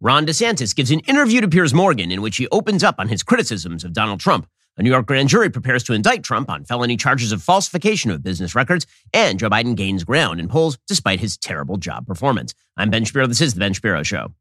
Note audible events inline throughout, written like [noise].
Ron DeSantis gives an interview to Piers Morgan in which he opens up on his criticisms of Donald Trump. A New York grand jury prepares to indict Trump on felony charges of falsification of business records, and Joe Biden gains ground in polls despite his terrible job performance. I'm Ben Shapiro. This is The Ben Shapiro Show.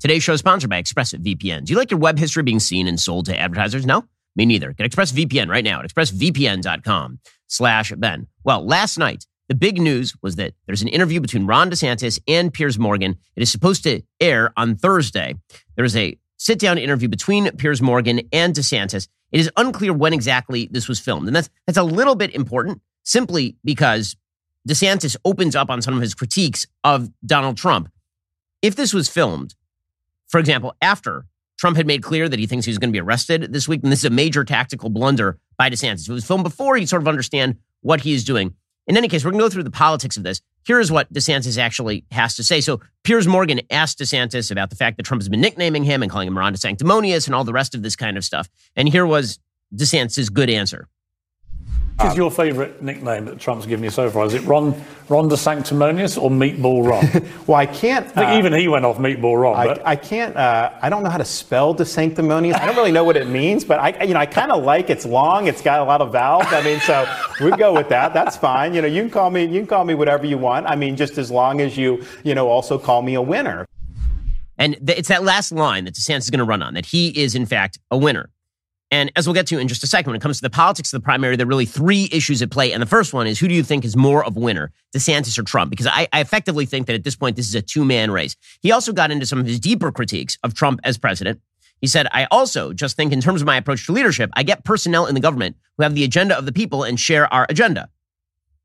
Today's show is sponsored by ExpressVPN. Do you like your web history being seen and sold to advertisers? No? Me neither. Get ExpressVPN right now at expressvpn.com slash Ben. Well, last night, the big news was that there's an interview between Ron DeSantis and Piers Morgan. It is supposed to air on Thursday. There's a sit down interview between Piers Morgan and DeSantis. It is unclear when exactly this was filmed. And that's, that's a little bit important simply because DeSantis opens up on some of his critiques of Donald Trump. If this was filmed, for example, after Trump had made clear that he thinks he's going to be arrested this week, and this is a major tactical blunder by DeSantis. If it was filmed before, you sort of understand what he is doing. In any case, we're going to go through the politics of this. Here is what DeSantis actually has to say. So Piers Morgan asked DeSantis about the fact that Trump has been nicknaming him and calling him Ron sanctimonious and all the rest of this kind of stuff. And here was DeSantis' good answer. What is your favourite nickname that Trump's given you so far? Is it Ron Ron the Sanctimonious or Meatball Ron? [laughs] well, I can't. I think uh, even he went off Meatball Ron. I, I can't. Uh, I don't know how to spell the Sanctimonious. I don't really know what it means, but I, you know, I kind of like it's long. It's got a lot of vowels. I mean, so we go with that. That's fine. You know, you can call me. You can call me whatever you want. I mean, just as long as you, you know, also call me a winner. And th- it's that last line that DeSantis is going to run on that he is in fact a winner. And as we'll get to in just a second, when it comes to the politics of the primary, there are really three issues at play. And the first one is who do you think is more of a winner, DeSantis or Trump? Because I, I effectively think that at this point, this is a two man race. He also got into some of his deeper critiques of Trump as president. He said, I also just think, in terms of my approach to leadership, I get personnel in the government who have the agenda of the people and share our agenda,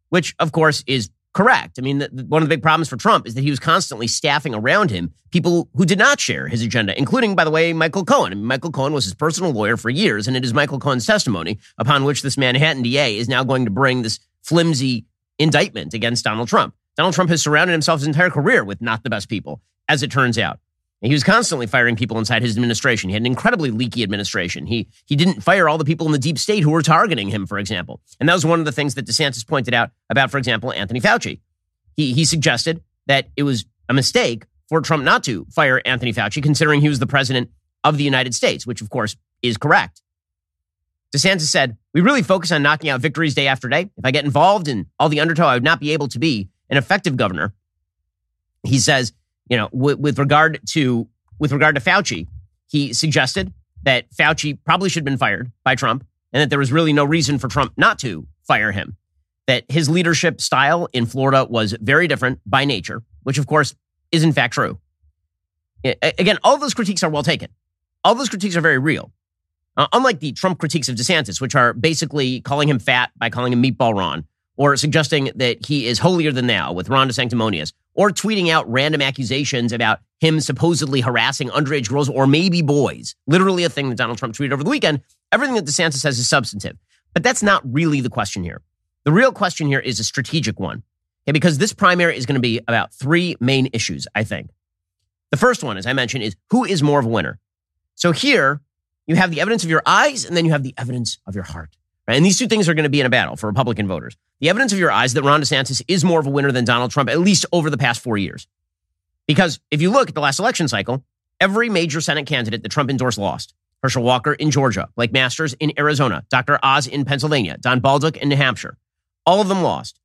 which, of course, is correct. I mean, the, one of the big problems for Trump is that he was constantly staffing around him people who did not share his agenda, including, by the way, Michael Cohen. I mean, Michael Cohen was his personal lawyer for years, and it is Michael Cohen's testimony upon which this Manhattan DA is now going to bring this flimsy indictment against Donald Trump. Donald Trump has surrounded himself his entire career with not the best people, as it turns out. He was constantly firing people inside his administration. He had an incredibly leaky administration. He he didn't fire all the people in the deep state who were targeting him, for example. And that was one of the things that DeSantis pointed out about, for example, Anthony Fauci. He he suggested that it was a mistake for Trump not to fire Anthony Fauci, considering he was the president of the United States, which of course is correct. DeSantis said, We really focus on knocking out victories day after day. If I get involved in all the undertow, I would not be able to be an effective governor. He says, you know, with, with regard to with regard to Fauci, he suggested that Fauci probably should have been fired by Trump and that there was really no reason for Trump not to fire him. That his leadership style in Florida was very different by nature, which of course is in fact true. Again, all those critiques are well taken. All those critiques are very real. Uh, unlike the Trump critiques of DeSantis, which are basically calling him fat by calling him meatball Ron, or suggesting that he is holier than thou with Ron DeSanctimonious, or tweeting out random accusations about him supposedly harassing underage girls or maybe boys. Literally a thing that Donald Trump tweeted over the weekend. Everything that DeSantis says is substantive. But that's not really the question here. The real question here is a strategic one. Okay, because this primary is going to be about three main issues, I think. The first one, as I mentioned, is who is more of a winner? So here, you have the evidence of your eyes, and then you have the evidence of your heart. Right? And these two things are going to be in a battle for Republican voters. The evidence of your eyes that Ron DeSantis is more of a winner than Donald Trump, at least over the past four years. Because if you look at the last election cycle, every major Senate candidate that Trump endorsed lost. Herschel Walker in Georgia, Blake Masters in Arizona, Dr. Oz in Pennsylvania, Don Bolduc in New Hampshire. All of them lost.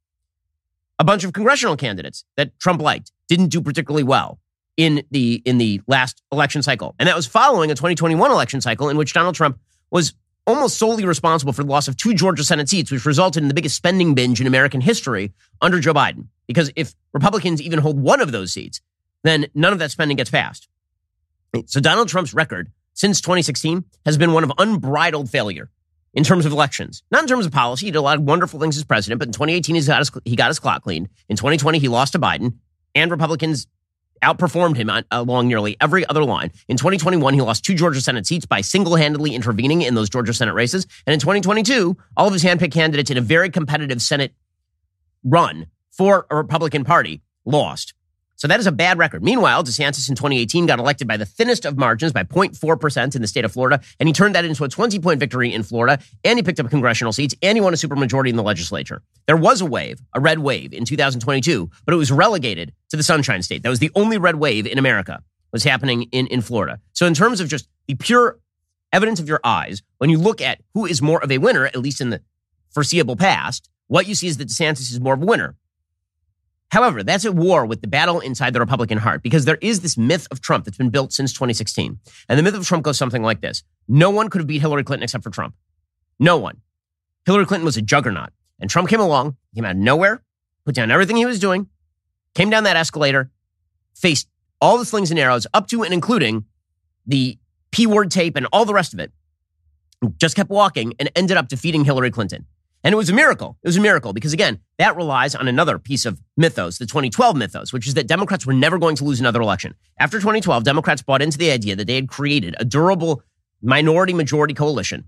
A bunch of congressional candidates that Trump liked didn't do particularly well in the in the last election cycle. And that was following a 2021 election cycle in which Donald Trump was almost solely responsible for the loss of two Georgia Senate seats, which resulted in the biggest spending binge in American history under Joe Biden. Because if Republicans even hold one of those seats, then none of that spending gets passed. So Donald Trump's record since 2016 has been one of unbridled failure in terms of elections, not in terms of policy. He did a lot of wonderful things as president, but in 2018 he got his, he got his clock cleaned. In 2020 he lost to Biden, and Republicans outperformed him on, along nearly every other line. In 2021, he lost two Georgia Senate seats by single handedly intervening in those Georgia Senate races. And in 2022, all of his handpicked candidates in a very competitive Senate run for a Republican Party lost. So that is a bad record. Meanwhile, DeSantis in 2018 got elected by the thinnest of margins by 0.4% in the state of Florida, and he turned that into a 20 point victory in Florida, and he picked up congressional seats, and he won a supermajority in the legislature. There was a wave, a red wave in 2022, but it was relegated to the Sunshine State. That was the only red wave in America was happening in, in Florida. So in terms of just the pure evidence of your eyes, when you look at who is more of a winner, at least in the foreseeable past, what you see is that DeSantis is more of a winner. However, that's at war with the battle inside the Republican heart because there is this myth of Trump that's been built since 2016. And the myth of Trump goes something like this No one could have beat Hillary Clinton except for Trump. No one. Hillary Clinton was a juggernaut. And Trump came along, came out of nowhere, put down everything he was doing, came down that escalator, faced all the slings and arrows, up to and including the P word tape and all the rest of it, just kept walking and ended up defeating Hillary Clinton. And it was a miracle. It was a miracle because, again, that relies on another piece of mythos, the 2012 mythos, which is that Democrats were never going to lose another election. After 2012, Democrats bought into the idea that they had created a durable minority majority coalition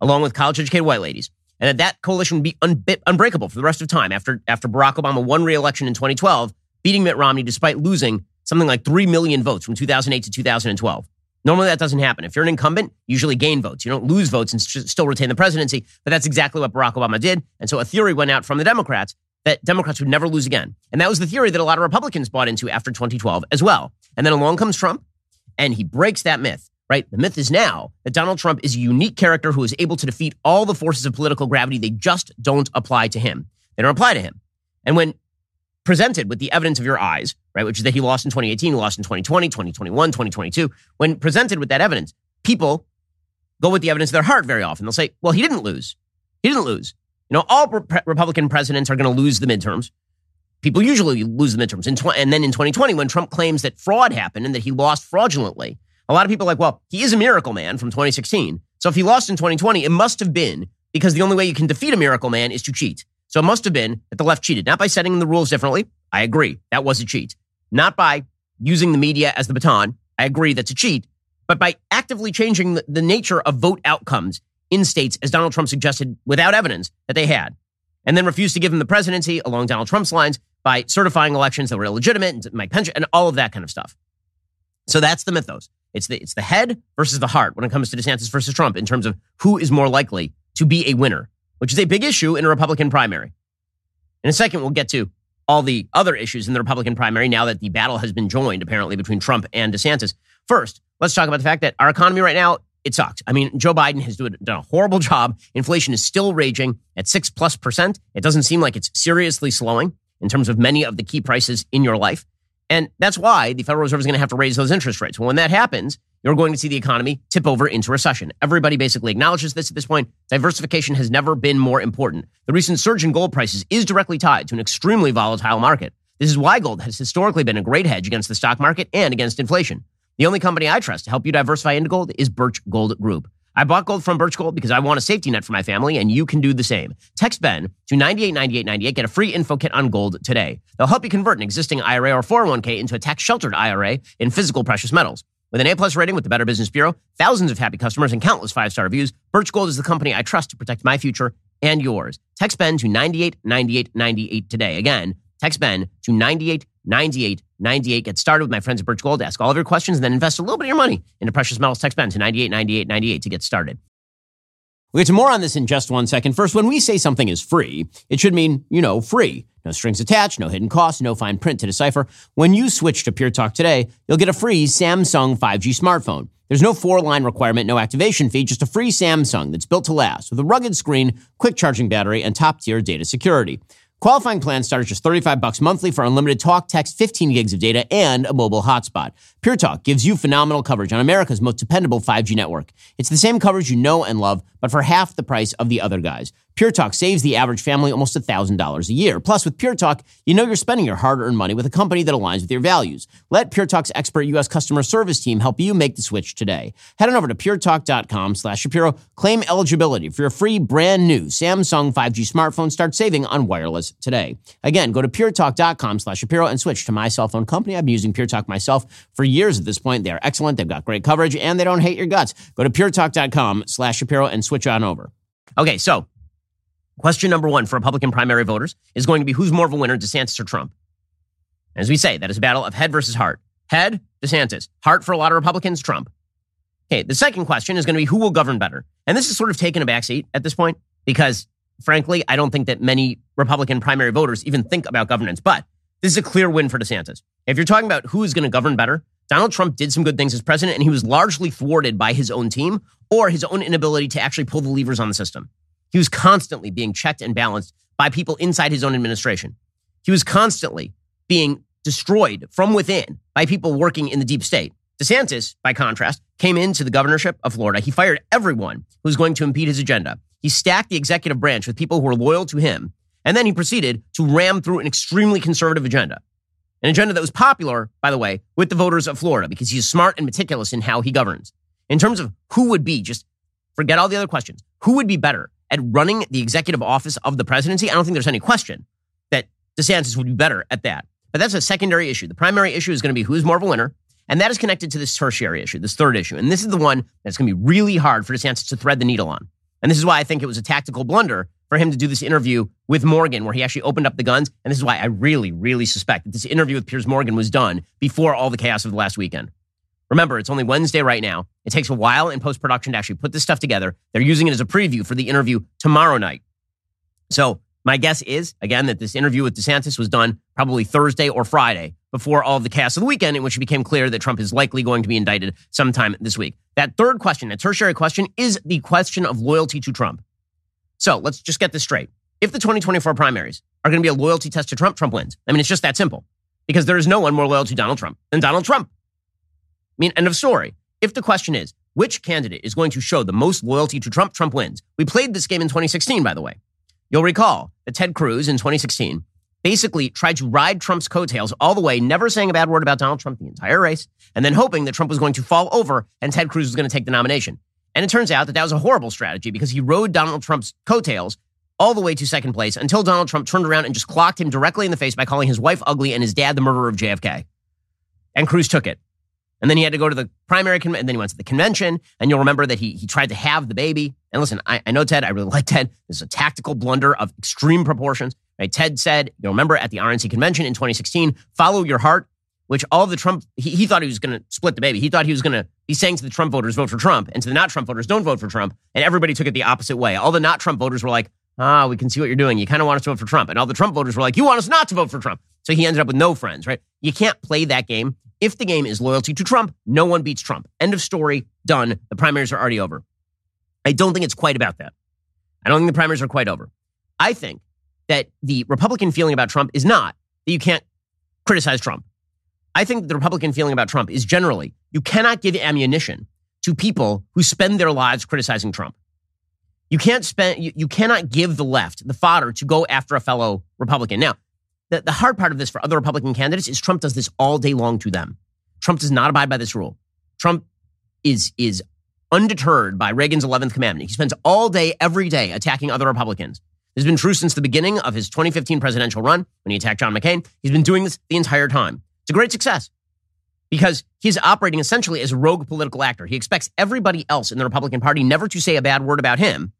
along with college educated white ladies, and that that coalition would be un- unbreakable for the rest of time after, after Barack Obama won re election in 2012, beating Mitt Romney despite losing something like 3 million votes from 2008 to 2012. Normally, that doesn't happen. If you're an incumbent, you usually gain votes. You don't lose votes and st- still retain the presidency. But that's exactly what Barack Obama did. And so a theory went out from the Democrats that Democrats would never lose again. And that was the theory that a lot of Republicans bought into after 2012 as well. And then along comes Trump, and he breaks that myth, right? The myth is now that Donald Trump is a unique character who is able to defeat all the forces of political gravity. They just don't apply to him. They don't apply to him. And when presented with the evidence of your eyes, right, which is that he lost in 2018, he lost in 2020, 2021, 2022, when presented with that evidence, people go with the evidence of their heart very often. They'll say, well, he didn't lose. He didn't lose. You know, all re- Republican presidents are going to lose the midterms. People usually lose the midterms. In Tw- and then in 2020, when Trump claims that fraud happened and that he lost fraudulently, a lot of people are like, well, he is a miracle man from 2016. So if he lost in 2020, it must have been because the only way you can defeat a miracle man is to cheat. So it must have been that the left cheated, not by setting the rules differently. I agree. That was a cheat. Not by using the media as the baton. I agree that's a cheat, but by actively changing the, the nature of vote outcomes in states, as Donald Trump suggested without evidence that they had, and then refused to give him the presidency along Donald Trump's lines by certifying elections that were illegitimate and Mike Pence and all of that kind of stuff. So that's the mythos. It's the, it's the head versus the heart when it comes to DeSantis versus Trump in terms of who is more likely to be a winner, which is a big issue in a Republican primary. In a second, we'll get to all the other issues in the Republican primary now that the battle has been joined, apparently, between Trump and DeSantis. First, let's talk about the fact that our economy right now, it sucks. I mean, Joe Biden has done a horrible job. Inflation is still raging at six plus percent. It doesn't seem like it's seriously slowing in terms of many of the key prices in your life. And that's why the Federal Reserve is going to have to raise those interest rates. Well, when that happens, you're going to see the economy tip over into recession. Everybody basically acknowledges this at this point. Diversification has never been more important. The recent surge in gold prices is directly tied to an extremely volatile market. This is why gold has historically been a great hedge against the stock market and against inflation. The only company I trust to help you diversify into gold is Birch Gold Group. I bought gold from Birch Gold because I want a safety net for my family, and you can do the same. Text Ben to 989898. Get a free info kit on gold today. They'll help you convert an existing IRA or 401k into a tax sheltered IRA in physical precious metals. With an A plus rating with the Better Business Bureau, thousands of happy customers, and countless five star reviews, Birch Gold is the company I trust to protect my future and yours. Text Ben to 989898 today. Again, text Ben to 989898. Get started with my friends at Birch Gold. Ask all of your questions and then invest a little bit of your money into precious metals. Text Ben to 989898 to get started. We'll get to more on this in just one second. First, when we say something is free, it should mean, you know, free. No strings attached, no hidden costs, no fine print to decipher. When you switch to Pure Talk today, you'll get a free Samsung 5G smartphone. There's no four line requirement, no activation fee, just a free Samsung that's built to last with a rugged screen, quick charging battery, and top tier data security. Qualifying plans start at just 35 bucks monthly for unlimited talk, text, 15 gigs of data, and a mobile hotspot. Pure Talk gives you phenomenal coverage on America's most dependable 5G network. It's the same coverage you know and love, but for half the price of the other guys. Pure Talk saves the average family almost $1,000 a year. Plus, with Pure Talk, you know you're spending your hard earned money with a company that aligns with your values. Let Pure Talk's expert U.S. customer service team help you make the switch today. Head on over to puretalk.com slash Shapiro. Claim eligibility for your free brand new Samsung 5G smartphone. Start saving on wireless today. Again, go to puretalk.com slash Shapiro and switch to my cell phone company. I've been using Pure Talk myself for years at this point. They are excellent. They've got great coverage and they don't hate your guts. Go to puretalk.com slash Shapiro and switch on over. Okay, so Question number one for Republican primary voters is going to be who's more of a winner, DeSantis or Trump? As we say, that is a battle of head versus heart. Head, DeSantis. Heart for a lot of Republicans, Trump. Okay, the second question is going to be who will govern better? And this is sort of taken a backseat at this point because, frankly, I don't think that many Republican primary voters even think about governance. But this is a clear win for DeSantis. If you're talking about who is going to govern better, Donald Trump did some good things as president, and he was largely thwarted by his own team or his own inability to actually pull the levers on the system. He was constantly being checked and balanced by people inside his own administration. He was constantly being destroyed from within by people working in the deep state. DeSantis, by contrast, came into the governorship of Florida. He fired everyone who was going to impede his agenda. He stacked the executive branch with people who were loyal to him. And then he proceeded to ram through an extremely conservative agenda. An agenda that was popular, by the way, with the voters of Florida because he's smart and meticulous in how he governs. In terms of who would be, just forget all the other questions, who would be better at running the executive office of the presidency? I don't think there's any question that DeSantis would be better at that. But that's a secondary issue. The primary issue is going to be who's more of a winner. And that is connected to this tertiary issue, this third issue. And this is the one that's going to be really hard for DeSantis to thread the needle on. And this is why I think it was a tactical blunder for him to do this interview with Morgan, where he actually opened up the guns. And this is why I really, really suspect that this interview with Piers Morgan was done before all the chaos of the last weekend. Remember, it's only Wednesday right now. It takes a while in post production to actually put this stuff together. They're using it as a preview for the interview tomorrow night. So my guess is, again, that this interview with DeSantis was done probably Thursday or Friday before all of the chaos of the weekend, in which it became clear that Trump is likely going to be indicted sometime this week. That third question, that tertiary question, is the question of loyalty to Trump. So let's just get this straight. If the 2024 primaries are going to be a loyalty test to Trump, Trump wins. I mean, it's just that simple because there is no one more loyal to Donald Trump than Donald Trump. I mean, end of story. If the question is, which candidate is going to show the most loyalty to Trump, Trump wins. We played this game in 2016, by the way. You'll recall that Ted Cruz in 2016 basically tried to ride Trump's coattails all the way, never saying a bad word about Donald Trump the entire race, and then hoping that Trump was going to fall over and Ted Cruz was going to take the nomination. And it turns out that that was a horrible strategy because he rode Donald Trump's coattails all the way to second place until Donald Trump turned around and just clocked him directly in the face by calling his wife ugly and his dad the murderer of JFK. And Cruz took it. And then he had to go to the primary and then he went to the convention. And you'll remember that he, he tried to have the baby. And listen, I, I know Ted. I really [laughs] like Ted. This is a tactical blunder of extreme proportions. Right? Ted said, you'll remember at the RNC convention in 2016, follow your heart, which all the Trump, he, he thought he was going to split the baby. He thought he was going to be saying to the Trump voters, vote for Trump, and to the not Trump voters, don't vote for Trump. And everybody took it the opposite way. All the not Trump voters were like, ah, we can see what you're doing. You kind of want us to vote for Trump. And all the Trump voters were like, you want us not to vote for Trump. So he ended up with no friends, right? You can't play that game. If the game is loyalty to Trump, no one beats Trump. End of story. Done. The primaries are already over. I don't think it's quite about that. I don't think the primaries are quite over. I think that the Republican feeling about Trump is not that you can't criticize Trump. I think the Republican feeling about Trump is generally you cannot give ammunition to people who spend their lives criticizing Trump. You can't spend, you, you cannot give the left the fodder to go after a fellow Republican. Now, the, the hard part of this for other Republican candidates is Trump does this all day long to them. Trump does not abide by this rule. Trump is, is undeterred by Reagan's 11th commandment. He spends all day, every day attacking other Republicans. This has been true since the beginning of his 2015 presidential run when he attacked John McCain. He's been doing this the entire time. It's a great success because he's operating essentially as a rogue political actor. He expects everybody else in the Republican Party never to say a bad word about him,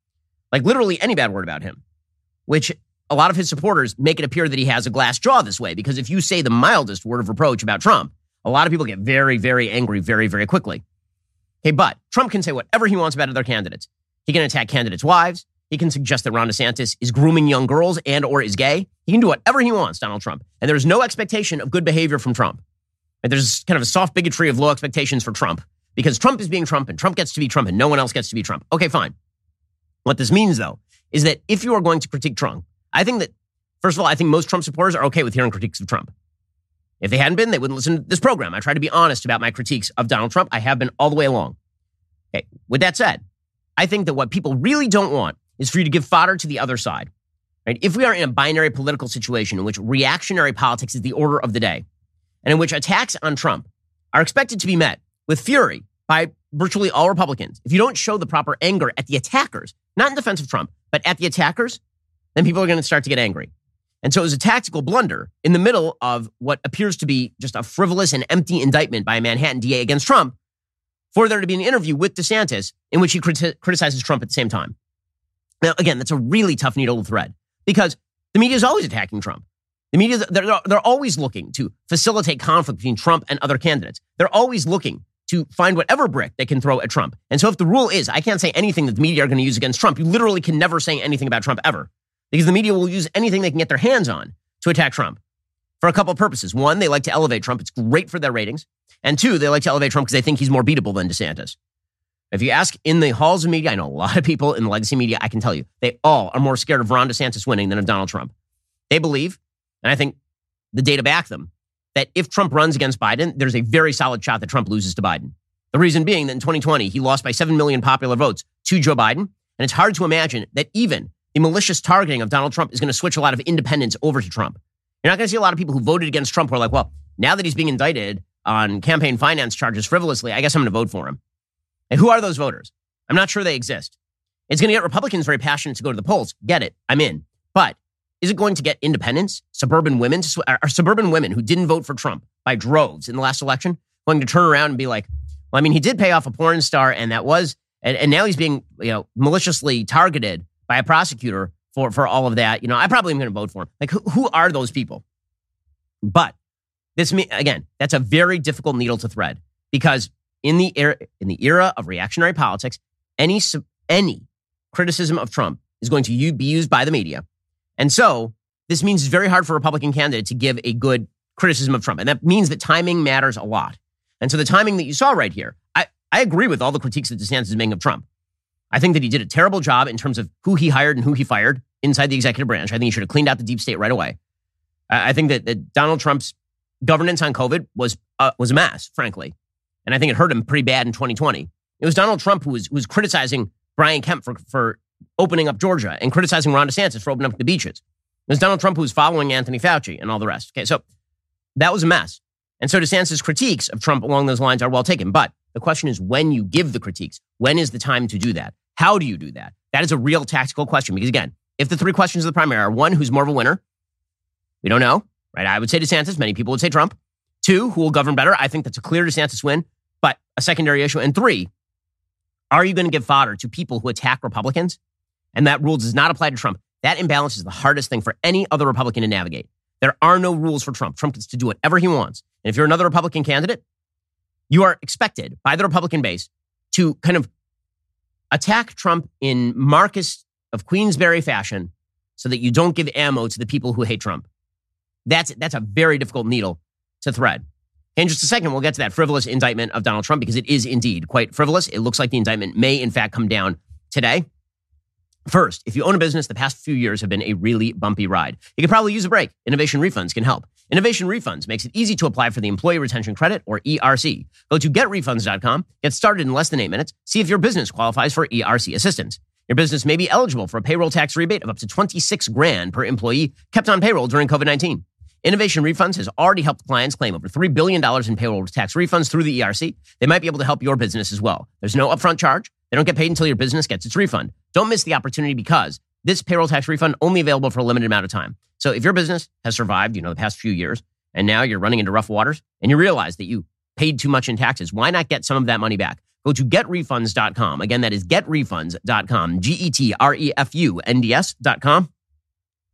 like literally any bad word about him, which a lot of his supporters make it appear that he has a glass jaw this way. Because if you say the mildest word of reproach about Trump, a lot of people get very, very angry very, very quickly. Okay, but Trump can say whatever he wants about other candidates. He can attack candidates' wives. He can suggest that Ron DeSantis is grooming young girls and or is gay. He can do whatever he wants, Donald Trump. And there's no expectation of good behavior from Trump. And there's kind of a soft bigotry of low expectations for Trump because Trump is being Trump and Trump gets to be Trump and no one else gets to be Trump. Okay, fine. What this means, though, is that if you are going to critique Trump, I think that, first of all, I think most Trump supporters are okay with hearing critiques of Trump. If they hadn't been, they wouldn't listen to this program. I try to be honest about my critiques of Donald Trump. I have been all the way along. Okay, with that said, I think that what people really don't want is for you to give fodder to the other side. Right? If we are in a binary political situation in which reactionary politics is the order of the day, and in which attacks on Trump are expected to be met with fury by virtually all Republicans, if you don't show the proper anger at the attackers, not in defense of Trump, but at the attackers, then people are going to start to get angry. And so it was a tactical blunder in the middle of what appears to be just a frivolous and empty indictment by a Manhattan DA against Trump for there to be an interview with DeSantis in which he criti- criticizes Trump at the same time. Now, again, that's a really tough needle to thread because the media is always attacking Trump. The media, they're, they're always looking to facilitate conflict between Trump and other candidates. They're always looking to find whatever brick they can throw at Trump. And so if the rule is I can't say anything that the media are going to use against Trump, you literally can never say anything about Trump ever because the media will use anything they can get their hands on to attack Trump for a couple of purposes. One, they like to elevate Trump. It's great for their ratings. And two, they like to elevate Trump because they think he's more beatable than DeSantis. If you ask in the halls of media, I know a lot of people in the legacy media, I can tell you, they all are more scared of Ron DeSantis winning than of Donald Trump. They believe, and I think the data back them, that if Trump runs against Biden, there's a very solid shot that Trump loses to Biden. The reason being that in 2020, he lost by 7 million popular votes to Joe Biden. And it's hard to imagine that even the malicious targeting of Donald Trump is going to switch a lot of independents over to Trump. You're not going to see a lot of people who voted against Trump who are like, well, now that he's being indicted on campaign finance charges frivolously, I guess I'm going to vote for him. And who are those voters? I'm not sure they exist. It's going to get Republicans very passionate to go to the polls. Get it. I'm in. But is it going to get independents, suburban women, are suburban women who didn't vote for Trump by droves in the last election going to turn around and be like, well, I mean, he did pay off a porn star, and that was, and, and now he's being, you know, maliciously targeted by a prosecutor for for all of that. You know, I probably am going to vote for him. Like, who, who are those people? But this, again, that's a very difficult needle to thread because in the era in the era of reactionary politics, any any criticism of Trump is going to be used by the media, and so this means it's very hard for a Republican candidate to give a good criticism of Trump, and that means that timing matters a lot. And so the timing that you saw right here, I, I agree with all the critiques that DeSantis is making of Trump. I think that he did a terrible job in terms of who he hired and who he fired inside the executive branch. I think he should have cleaned out the deep state right away. I think that, that Donald Trump's governance on COVID was uh, was a mess, frankly, and I think it hurt him pretty bad in 2020. It was Donald Trump who was who was criticizing Brian Kemp for for opening up Georgia and criticizing Ron DeSantis for opening up the beaches. Was Donald Trump who was following Anthony Fauci and all the rest. Okay, so that was a mess. And so DeSantis' critiques of Trump along those lines are well taken. But the question is when you give the critiques, when is the time to do that? How do you do that? That is a real tactical question. Because again, if the three questions of the primary are one, who's more of a winner? We don't know, right? I would say DeSantis. Many people would say Trump. Two, who will govern better? I think that's a clear DeSantis win, but a secondary issue. And three, are you going to give fodder to people who attack Republicans? And that rule does not apply to Trump. That imbalance is the hardest thing for any other Republican to navigate. There are no rules for Trump. Trump gets to do whatever he wants. And if you're another Republican candidate, you are expected by the Republican base to kind of attack Trump in Marquess of Queensberry fashion so that you don't give ammo to the people who hate Trump. That's, that's a very difficult needle to thread. In just a second, we'll get to that frivolous indictment of Donald Trump because it is indeed quite frivolous. It looks like the indictment may, in fact, come down today. First, if you own a business, the past few years have been a really bumpy ride. You could probably use a break. Innovation refunds can help. Innovation refunds makes it easy to apply for the Employee Retention Credit or ERC. Go to getrefunds.com, get started in less than eight minutes, see if your business qualifies for ERC assistance. Your business may be eligible for a payroll tax rebate of up to 26 grand per employee kept on payroll during COVID-19. Innovation Refunds has already helped clients claim over $3 billion in payroll tax refunds through the ERC. They might be able to help your business as well. There's no upfront charge. They don't get paid until your business gets its refund. Don't miss the opportunity because this payroll tax refund only available for a limited amount of time. So if your business has survived, you know, the past few years, and now you're running into rough waters and you realize that you paid too much in taxes, why not get some of that money back? Go to getrefunds.com. Again, that is getrefunds.com. G E T R E F U N D S.com.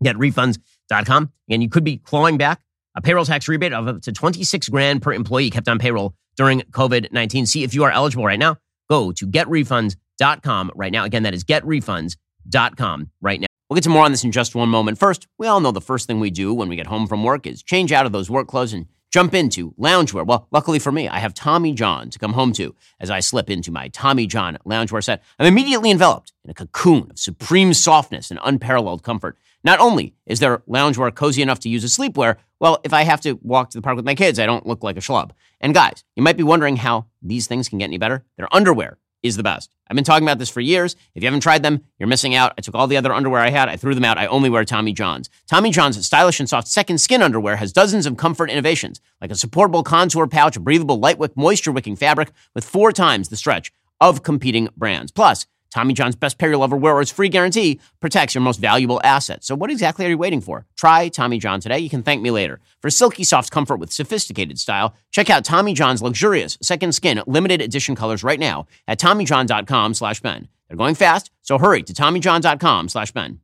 Getrefunds.com. And you could be clawing back a payroll tax rebate of up to 26 grand per employee kept on payroll during COVID 19. See if you are eligible right now. Go to getrefunds.com right now. Again, that is getrefunds.com right now. We'll get to more on this in just one moment. First, we all know the first thing we do when we get home from work is change out of those work clothes and jump into loungewear. Well, luckily for me, I have Tommy John to come home to. As I slip into my Tommy John loungewear set, I'm immediately enveloped in a cocoon of supreme softness and unparalleled comfort. Not only is their loungewear cozy enough to use as sleepwear, well, if I have to walk to the park with my kids, I don't look like a schlub. And guys, you might be wondering how these things can get any better. Their underwear is the best. I've been talking about this for years. If you haven't tried them, you're missing out. I took all the other underwear I had, I threw them out. I only wear Tommy John's. Tommy John's stylish and soft second skin underwear has dozens of comfort innovations, like a supportable contour pouch, a breathable, light wick, moisture wicking fabric with four times the stretch of competing brands. Plus, Tommy John's best pair you'll ever wear its free guarantee protects your most valuable asset. So what exactly are you waiting for? Try Tommy John today. You can thank me later. For silky soft comfort with sophisticated style, check out Tommy John's luxurious second skin limited edition colors right now at TommyJohn.com slash Ben. They're going fast, so hurry to TommyJohn.com slash Ben.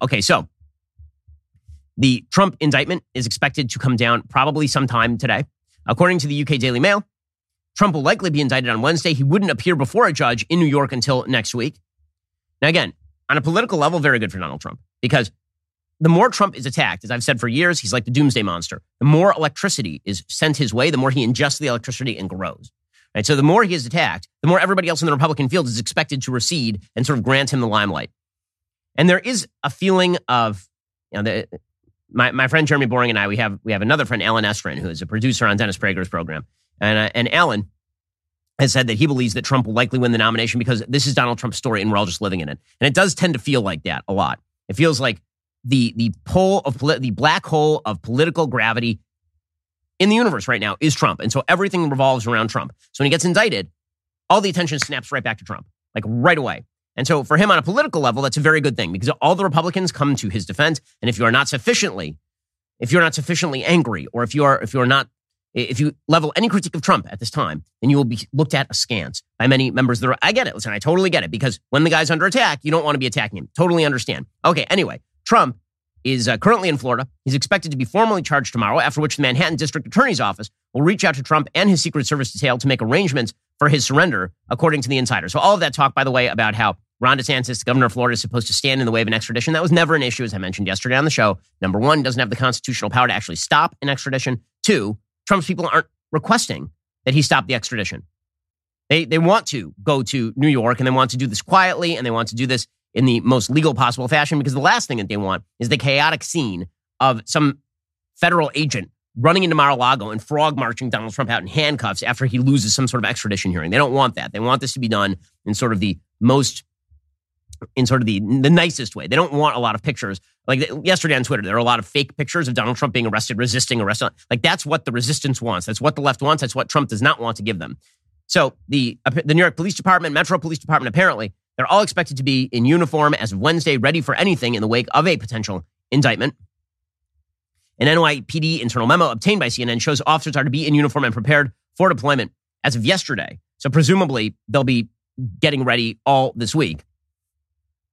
Okay, so The Trump indictment is expected to come down probably sometime today. According to the UK Daily Mail, Trump will likely be indicted on Wednesday. He wouldn't appear before a judge in New York until next week. Now, again, on a political level, very good for Donald Trump because the more Trump is attacked, as I've said for years, he's like the doomsday monster. The more electricity is sent his way, the more he ingests the electricity and grows. Right? So the more he is attacked, the more everybody else in the Republican field is expected to recede and sort of grant him the limelight. And there is a feeling of, you know, the, my, my friend Jeremy Boring and I, we have we have another friend, Allen Estrin, who is a producer on Dennis Prager's program, and uh, and Allen has said that he believes that Trump will likely win the nomination because this is Donald Trump's story and we're all just living in it. And it does tend to feel like that a lot. It feels like the the pole of the black hole of political gravity in the universe right now is Trump, and so everything revolves around Trump. So when he gets indicted, all the attention snaps right back to Trump, like right away. And so for him on a political level, that's a very good thing because all the Republicans come to his defense. And if you are not sufficiently, if you're not sufficiently angry, or if you are, if you are not, if you level any critique of Trump at this time, then you will be looked at askance by many members of the. I get it. Listen, I totally get it because when the guy's under attack, you don't want to be attacking him. Totally understand. Okay. Anyway, Trump is uh, currently in Florida. He's expected to be formally charged tomorrow, after which the Manhattan District Attorney's Office will reach out to Trump and his Secret Service detail to make arrangements for his surrender, according to the insider. So, all of that talk, by the way, about how Ron DeSantis, governor of Florida, is supposed to stand in the way of an extradition. That was never an issue, as I mentioned yesterday on the show. Number one, doesn't have the constitutional power to actually stop an extradition. Two, Trump's people aren't requesting that he stop the extradition. They, they want to go to New York and they want to do this quietly and they want to do this in the most legal possible fashion because the last thing that they want is the chaotic scene of some federal agent running into Mar-a-Lago and frog marching Donald Trump out in handcuffs after he loses some sort of extradition hearing. They don't want that. They want this to be done in sort of the most in sort of the the nicest way. They don't want a lot of pictures. Like yesterday on Twitter, there are a lot of fake pictures of Donald Trump being arrested, resisting arrest. Like that's what the resistance wants. That's what the left wants. That's what Trump does not want to give them. So the the New York Police Department, Metro Police Department, apparently they're all expected to be in uniform as of Wednesday, ready for anything in the wake of a potential indictment. An NYPD internal memo obtained by CNN shows officers are to be in uniform and prepared for deployment as of yesterday. So presumably they'll be getting ready all this week.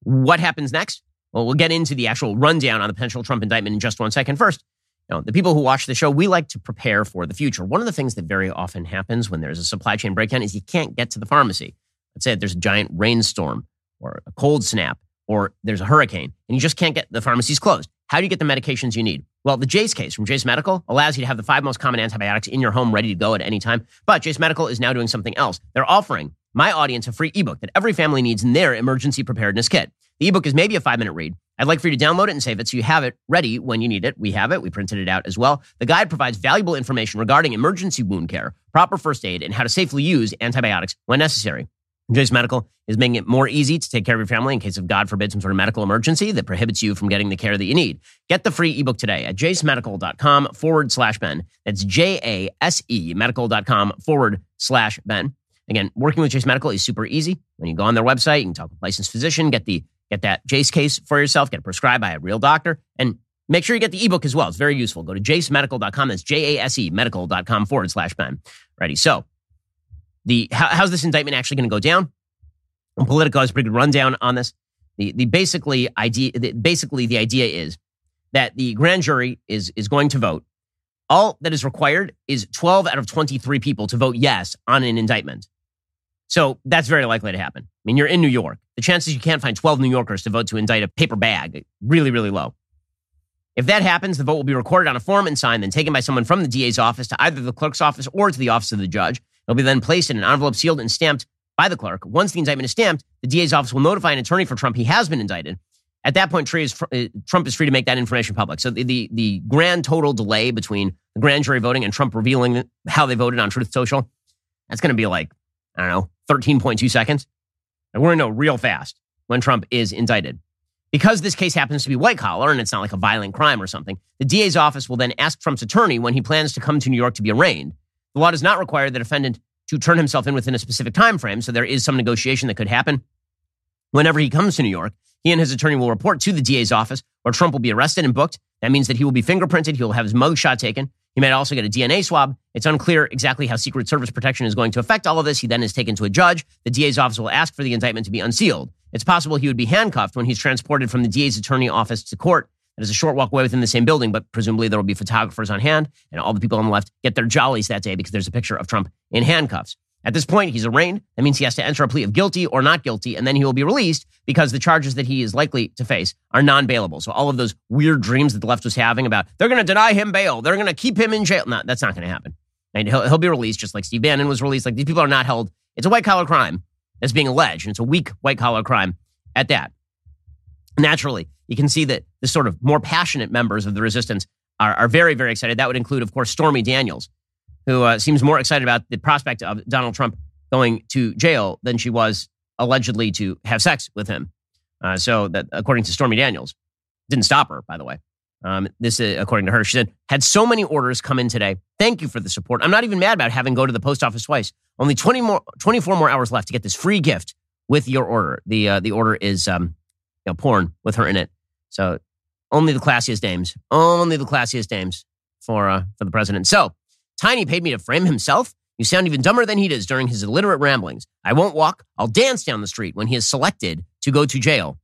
What happens next? Well, we'll get into the actual rundown on the potential Trump indictment in just one second. First, you know, the people who watch the show, we like to prepare for the future. One of the things that very often happens when there's a supply chain breakdown is you can't get to the pharmacy. Let's say there's a giant rainstorm or a cold snap or there's a hurricane and you just can't get the pharmacies closed. How do you get the medications you need? Well, the Jase case from Jase Medical allows you to have the five most common antibiotics in your home ready to go at any time. But Jase Medical is now doing something else. They're offering my audience a free ebook that every family needs in their emergency preparedness kit. The ebook is maybe a five minute read. I'd like for you to download it and save it so you have it ready when you need it. We have it. We printed it out as well. The guide provides valuable information regarding emergency wound care, proper first aid, and how to safely use antibiotics when necessary. Jase Medical is making it more easy to take care of your family in case of, God forbid, some sort of medical emergency that prohibits you from getting the care that you need. Get the free ebook today at jasemedical.com forward slash Ben. That's J A S E medical.com forward slash Ben. Again, working with Jase Medical is super easy. When you go on their website, you can talk with a licensed physician, get the get that Jase case for yourself, get it prescribed by a real doctor, and make sure you get the ebook as well. It's very useful. Go to jasemedical.com. That's J A S E medical.com forward slash Ben. Ready. So, the how, how's this indictment actually going to go down? And Politico has a pretty good rundown on this. The the basically idea the, basically the idea is that the grand jury is is going to vote. All that is required is 12 out of 23 people to vote yes on an indictment. So that's very likely to happen. I mean, you're in New York. The chances you can't find 12 New Yorkers to vote to indict a paper bag really, really low. If that happens, the vote will be recorded on a form and signed, then taken by someone from the DA's office to either the clerk's office or to the office of the judge. It'll be then placed in an envelope sealed and stamped by the clerk. Once the indictment is stamped, the DA's office will notify an attorney for Trump he has been indicted. At that point, uh, Trump is free to make that information public. So the, the, the grand total delay between the grand jury voting and Trump revealing how they voted on Truth Social, that's going to be like, I don't know, 13.2 seconds. And we're going to know real fast when Trump is indicted. Because this case happens to be white collar and it's not like a violent crime or something, the DA's office will then ask Trump's attorney when he plans to come to New York to be arraigned. The law does not require the defendant to turn himself in within a specific time frame, so there is some negotiation that could happen. Whenever he comes to New York, he and his attorney will report to the DA's office where Trump will be arrested and booked. That means that he will be fingerprinted, he will have his mugshot taken. He might also get a DNA swab. It's unclear exactly how Secret Service protection is going to affect all of this. He then is taken to a judge. The DA's office will ask for the indictment to be unsealed. It's possible he would be handcuffed when he's transported from the DA's attorney office to court. It is a short walk away within the same building, but presumably there will be photographers on hand, and all the people on the left get their jollies that day because there's a picture of Trump in handcuffs. At this point, he's arraigned. That means he has to enter a plea of guilty or not guilty, and then he will be released because the charges that he is likely to face are non bailable. So all of those weird dreams that the left was having about they're going to deny him bail, they're going to keep him in jail. No, that's not going to happen. And he'll, he'll be released just like Steve Bannon was released. Like these people are not held. It's a white collar crime that's being alleged, and it's a weak white collar crime at that. Naturally, you can see that the sort of more passionate members of the resistance are, are very, very excited. That would include, of course, Stormy Daniels, who uh, seems more excited about the prospect of Donald Trump going to jail than she was allegedly to have sex with him. Uh, so that, according to Stormy Daniels, didn't stop her, by the way. Um, this, is, according to her, she said, had so many orders come in today. Thank you for the support. I'm not even mad about having to go to the post office twice. Only 20 more, 24 more hours left to get this free gift with your order. The uh, the order is um, you know, porn with her in it. So only the classiest dames, only the classiest dames for uh, for the president. So Tiny paid me to frame himself. You sound even dumber than he does during his illiterate ramblings. I won't walk. I'll dance down the street when he is selected to go to jail.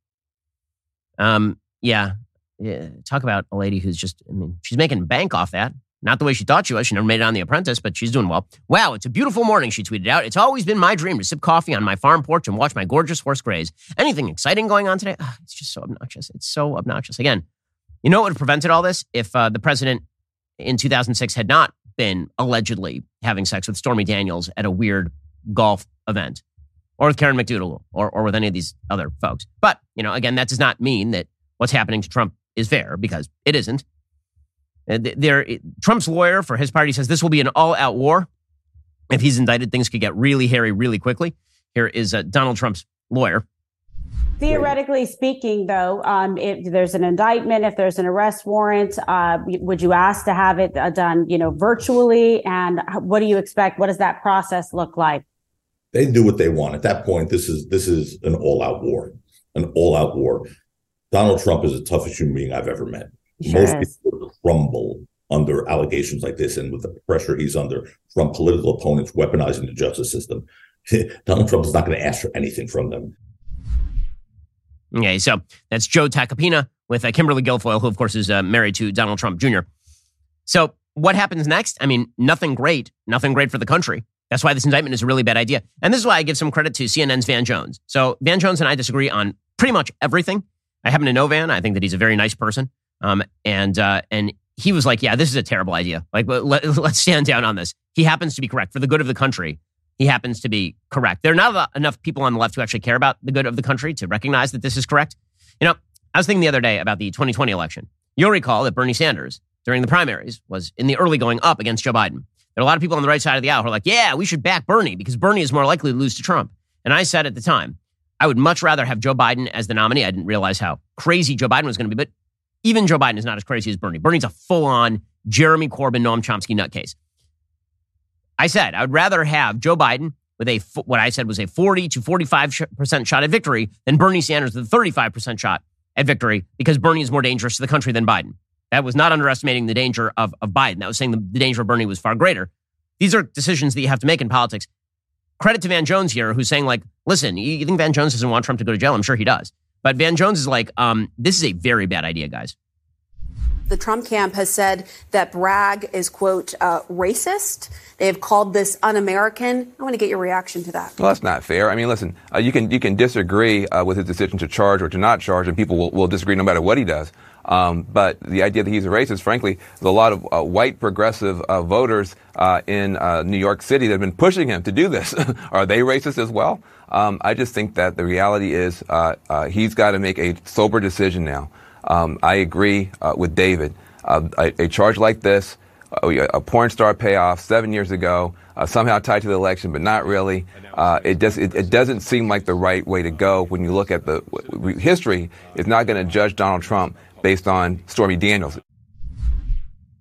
Um, yeah, yeah. Talk about a lady who's just, I mean, she's making bank off that. Not the way she thought she was. She never made it on The Apprentice, but she's doing well. Wow, it's a beautiful morning, she tweeted out. It's always been my dream to sip coffee on my farm porch and watch my gorgeous horse graze. Anything exciting going on today? Ugh, it's just so obnoxious. It's so obnoxious. Again, you know what would have prevented all this? If uh, the president in 2006 had not been allegedly having sex with Stormy Daniels at a weird golf event or with Karen McDougal or, or with any of these other folks. But, you know, again, that does not mean that what's happening to Trump is fair because it isn't. Uh, there, Trump's lawyer for his party says this will be an all out war. If he's indicted, things could get really hairy really quickly. Here is uh, Donald Trump's lawyer Theoretically speaking, though, um, if there's an indictment, if there's an arrest warrant, uh, would you ask to have it uh, done, you know, virtually? And what do you expect? What does that process look like? They do what they want. At that point, this is this is an all-out war, an all-out war. Donald Trump is the toughest human being I've ever met. Sure Most is. people crumble under allegations like this, and with the pressure he's under from political opponents weaponizing the justice system. [laughs] Donald Trump is not going to ask for anything from them. Okay, so that's Joe Tacopina with uh, Kimberly Guilfoyle, who, of course, is uh, married to Donald Trump Jr. So, what happens next? I mean, nothing great, nothing great for the country. That's why this indictment is a really bad idea. And this is why I give some credit to CNN's Van Jones. So, Van Jones and I disagree on pretty much everything. I happen to know Van. I think that he's a very nice person. Um, and, uh, and he was like, yeah, this is a terrible idea. Like, let, let's stand down on this. He happens to be correct for the good of the country he happens to be correct. There are not enough people on the left who actually care about the good of the country to recognize that this is correct. You know, I was thinking the other day about the 2020 election. You'll recall that Bernie Sanders, during the primaries, was in the early going up against Joe Biden. There are a lot of people on the right side of the aisle who are like, yeah, we should back Bernie because Bernie is more likely to lose to Trump. And I said at the time, I would much rather have Joe Biden as the nominee. I didn't realize how crazy Joe Biden was going to be, but even Joe Biden is not as crazy as Bernie. Bernie's a full on Jeremy Corbyn, Noam Chomsky nutcase. I said I would rather have Joe Biden with a what I said was a 40 to 45% shot at victory than Bernie Sanders with a 35% shot at victory because Bernie is more dangerous to the country than Biden. That was not underestimating the danger of, of Biden. That was saying the, the danger of Bernie was far greater. These are decisions that you have to make in politics. Credit to Van Jones here, who's saying, like, listen, you, you think Van Jones doesn't want Trump to go to jail? I'm sure he does. But Van Jones is like, um, this is a very bad idea, guys the Trump camp has said that Bragg is, quote, uh, racist. They have called this un-American. I want to get your reaction to that. Well, that's not fair. I mean, listen, uh, you can you can disagree uh, with his decision to charge or to not charge, and people will, will disagree no matter what he does. Um, but the idea that he's a racist, frankly, there's a lot of uh, white progressive uh, voters uh, in New York City that have been pushing him to do this. [laughs] Are they racist as well? Um, I just think that the reality is he's got to make a sober decision now. Um, I agree uh, with David. Uh, a, a, charge like this, uh, a porn star payoff seven years ago, uh, somehow tied to the election, but not really. Uh, it, does, it, it, doesn't seem like the right way to go when you look at the history. Is not going to judge Donald Trump based on Stormy Daniels.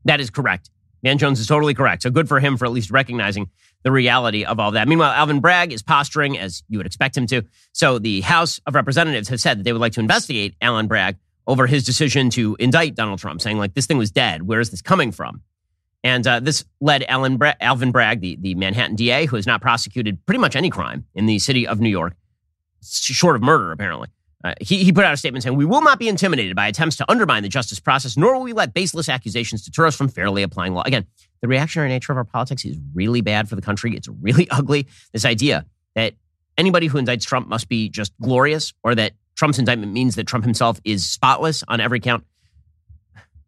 That is correct. Van Jones is totally correct. So good for him for at least recognizing the reality of all that. Meanwhile, Alvin Bragg is posturing as you would expect him to. So the House of Representatives has said that they would like to investigate Alvin Bragg over his decision to indict Donald Trump, saying, like, this thing was dead. Where is this coming from? And uh, this led Alan Bra- Alvin Bragg, the, the Manhattan DA, who has not prosecuted pretty much any crime in the city of New York, short of murder, apparently. Uh, he, he put out a statement saying, We will not be intimidated by attempts to undermine the justice process, nor will we let baseless accusations deter us from fairly applying law. Again, the reactionary nature of our politics is really bad for the country. It's really [laughs] ugly. This idea that anybody who indicts Trump must be just glorious or that Trump's indictment means that Trump himself is spotless on every count.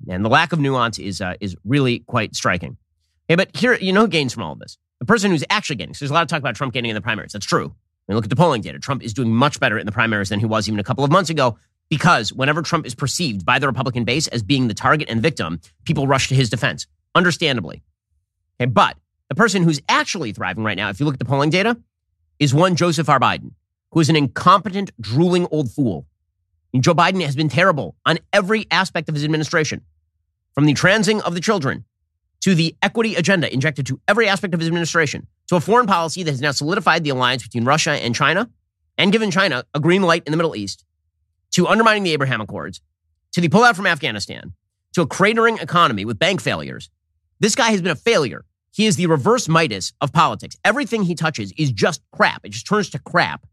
And the lack of nuance is, uh, is really quite striking. But here, you know who gains from all of this? The person who's actually gaining. So there's a lot of talk about Trump gaining in the primaries. That's true. I mean, look at the polling data. Trump is doing much better in the primaries than he was even a couple of months ago because whenever Trump is perceived by the Republican base as being the target and victim, people rush to his defense, understandably. Okay, but the person who's actually thriving right now, if you look at the polling data, is one Joseph R. Biden, who is an incompetent, drooling old fool. And Joe Biden has been terrible on every aspect of his administration, from the transing of the children to the equity agenda injected to every aspect of his administration, to a foreign policy that has now solidified the alliance between Russia and China and given China a green light in the Middle East, to undermining the Abraham Accords, to the pullout from Afghanistan, to a cratering economy with bank failures. This guy has been a failure. He is the reverse Midas of politics. Everything he touches is just crap. It just turns to crap.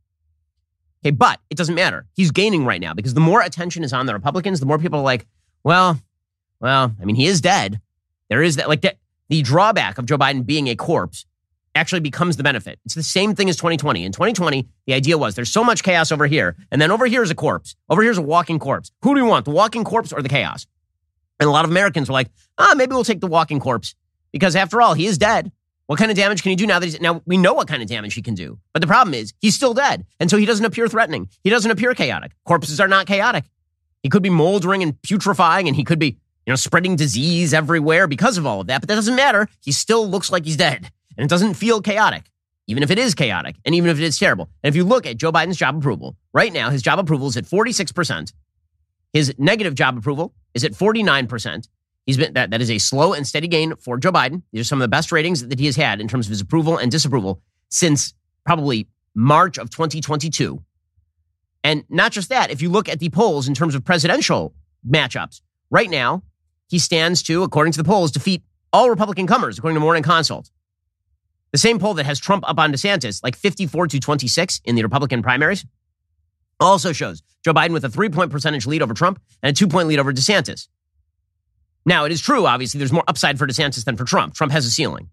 Okay, but it doesn't matter. He's gaining right now because the more attention is on the Republicans, the more people are like, well, well, I mean, he is dead. There is that, like, that, the drawback of Joe Biden being a corpse actually becomes the benefit. It's the same thing as 2020. In 2020, the idea was there's so much chaos over here, and then over here is a corpse. Over here is a walking corpse. Who do we want, the walking corpse or the chaos? And a lot of Americans were like, ah, maybe we'll take the walking corpse because after all, he is dead. What kind of damage can he do now that he's now we know what kind of damage he can do. But the problem is he's still dead. And so he doesn't appear threatening. He doesn't appear chaotic. Corpses are not chaotic. He could be moldering and putrefying and he could be you know, spreading disease everywhere because of all of that. But that doesn't matter. He still looks like he's dead. And it doesn't feel chaotic, even if it is chaotic and even if it is terrible. And if you look at Joe Biden's job approval, right now, his job approval is at 46%. His negative job approval is at 49%. He's been that, that is a slow and steady gain for Joe Biden. These are some of the best ratings that he has had in terms of his approval and disapproval since probably March of 2022. And not just that, if you look at the polls in terms of presidential matchups, right now, he stands to, according to the polls, defeat all Republican comers, according to Morning Consult. The same poll that has Trump up on DeSantis, like 54 to 26 in the Republican primaries, also shows Joe Biden with a three point percentage lead over Trump and a two point lead over DeSantis. Now, it is true, obviously, there's more upside for DeSantis than for Trump. Trump has a ceiling.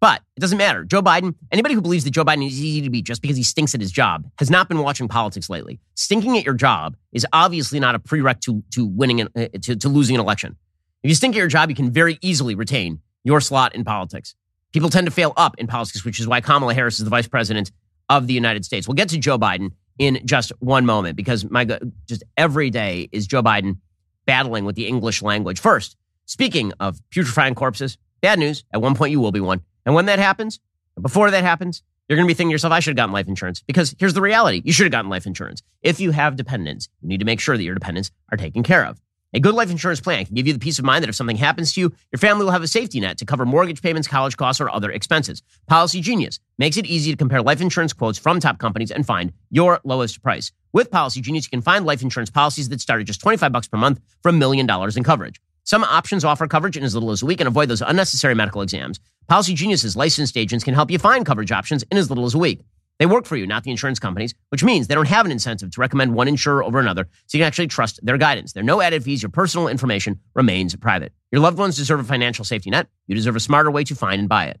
But it doesn't matter. Joe Biden, anybody who believes that Joe Biden is easy to beat just because he stinks at his job has not been watching politics lately. Stinking at your job is obviously not a prereq to, to winning, an, uh, to, to losing an election. If you stink at your job, you can very easily retain your slot in politics. People tend to fail up in politics, which is why Kamala Harris is the vice president of the United States. We'll get to Joe Biden in just one moment because my just every day is Joe Biden battling with the English language. First, speaking of putrefying corpses, bad news. At one point, you will be one. And when that happens, before that happens, you're going to be thinking to yourself, I should have gotten life insurance. Because here's the reality you should have gotten life insurance. If you have dependents, you need to make sure that your dependents are taken care of. A good life insurance plan can give you the peace of mind that if something happens to you, your family will have a safety net to cover mortgage payments, college costs, or other expenses. Policygenius makes it easy to compare life insurance quotes from top companies and find your lowest price. With Policygenius, you can find life insurance policies that start at just 25 bucks per month for a million dollars in coverage. Some options offer coverage in as little as a week and avoid those unnecessary medical exams. Policygenius's licensed agents can help you find coverage options in as little as a week. They work for you, not the insurance companies, which means they don't have an incentive to recommend one insurer over another, so you can actually trust their guidance. There are no added fees. Your personal information remains private. Your loved ones deserve a financial safety net. You deserve a smarter way to find and buy it.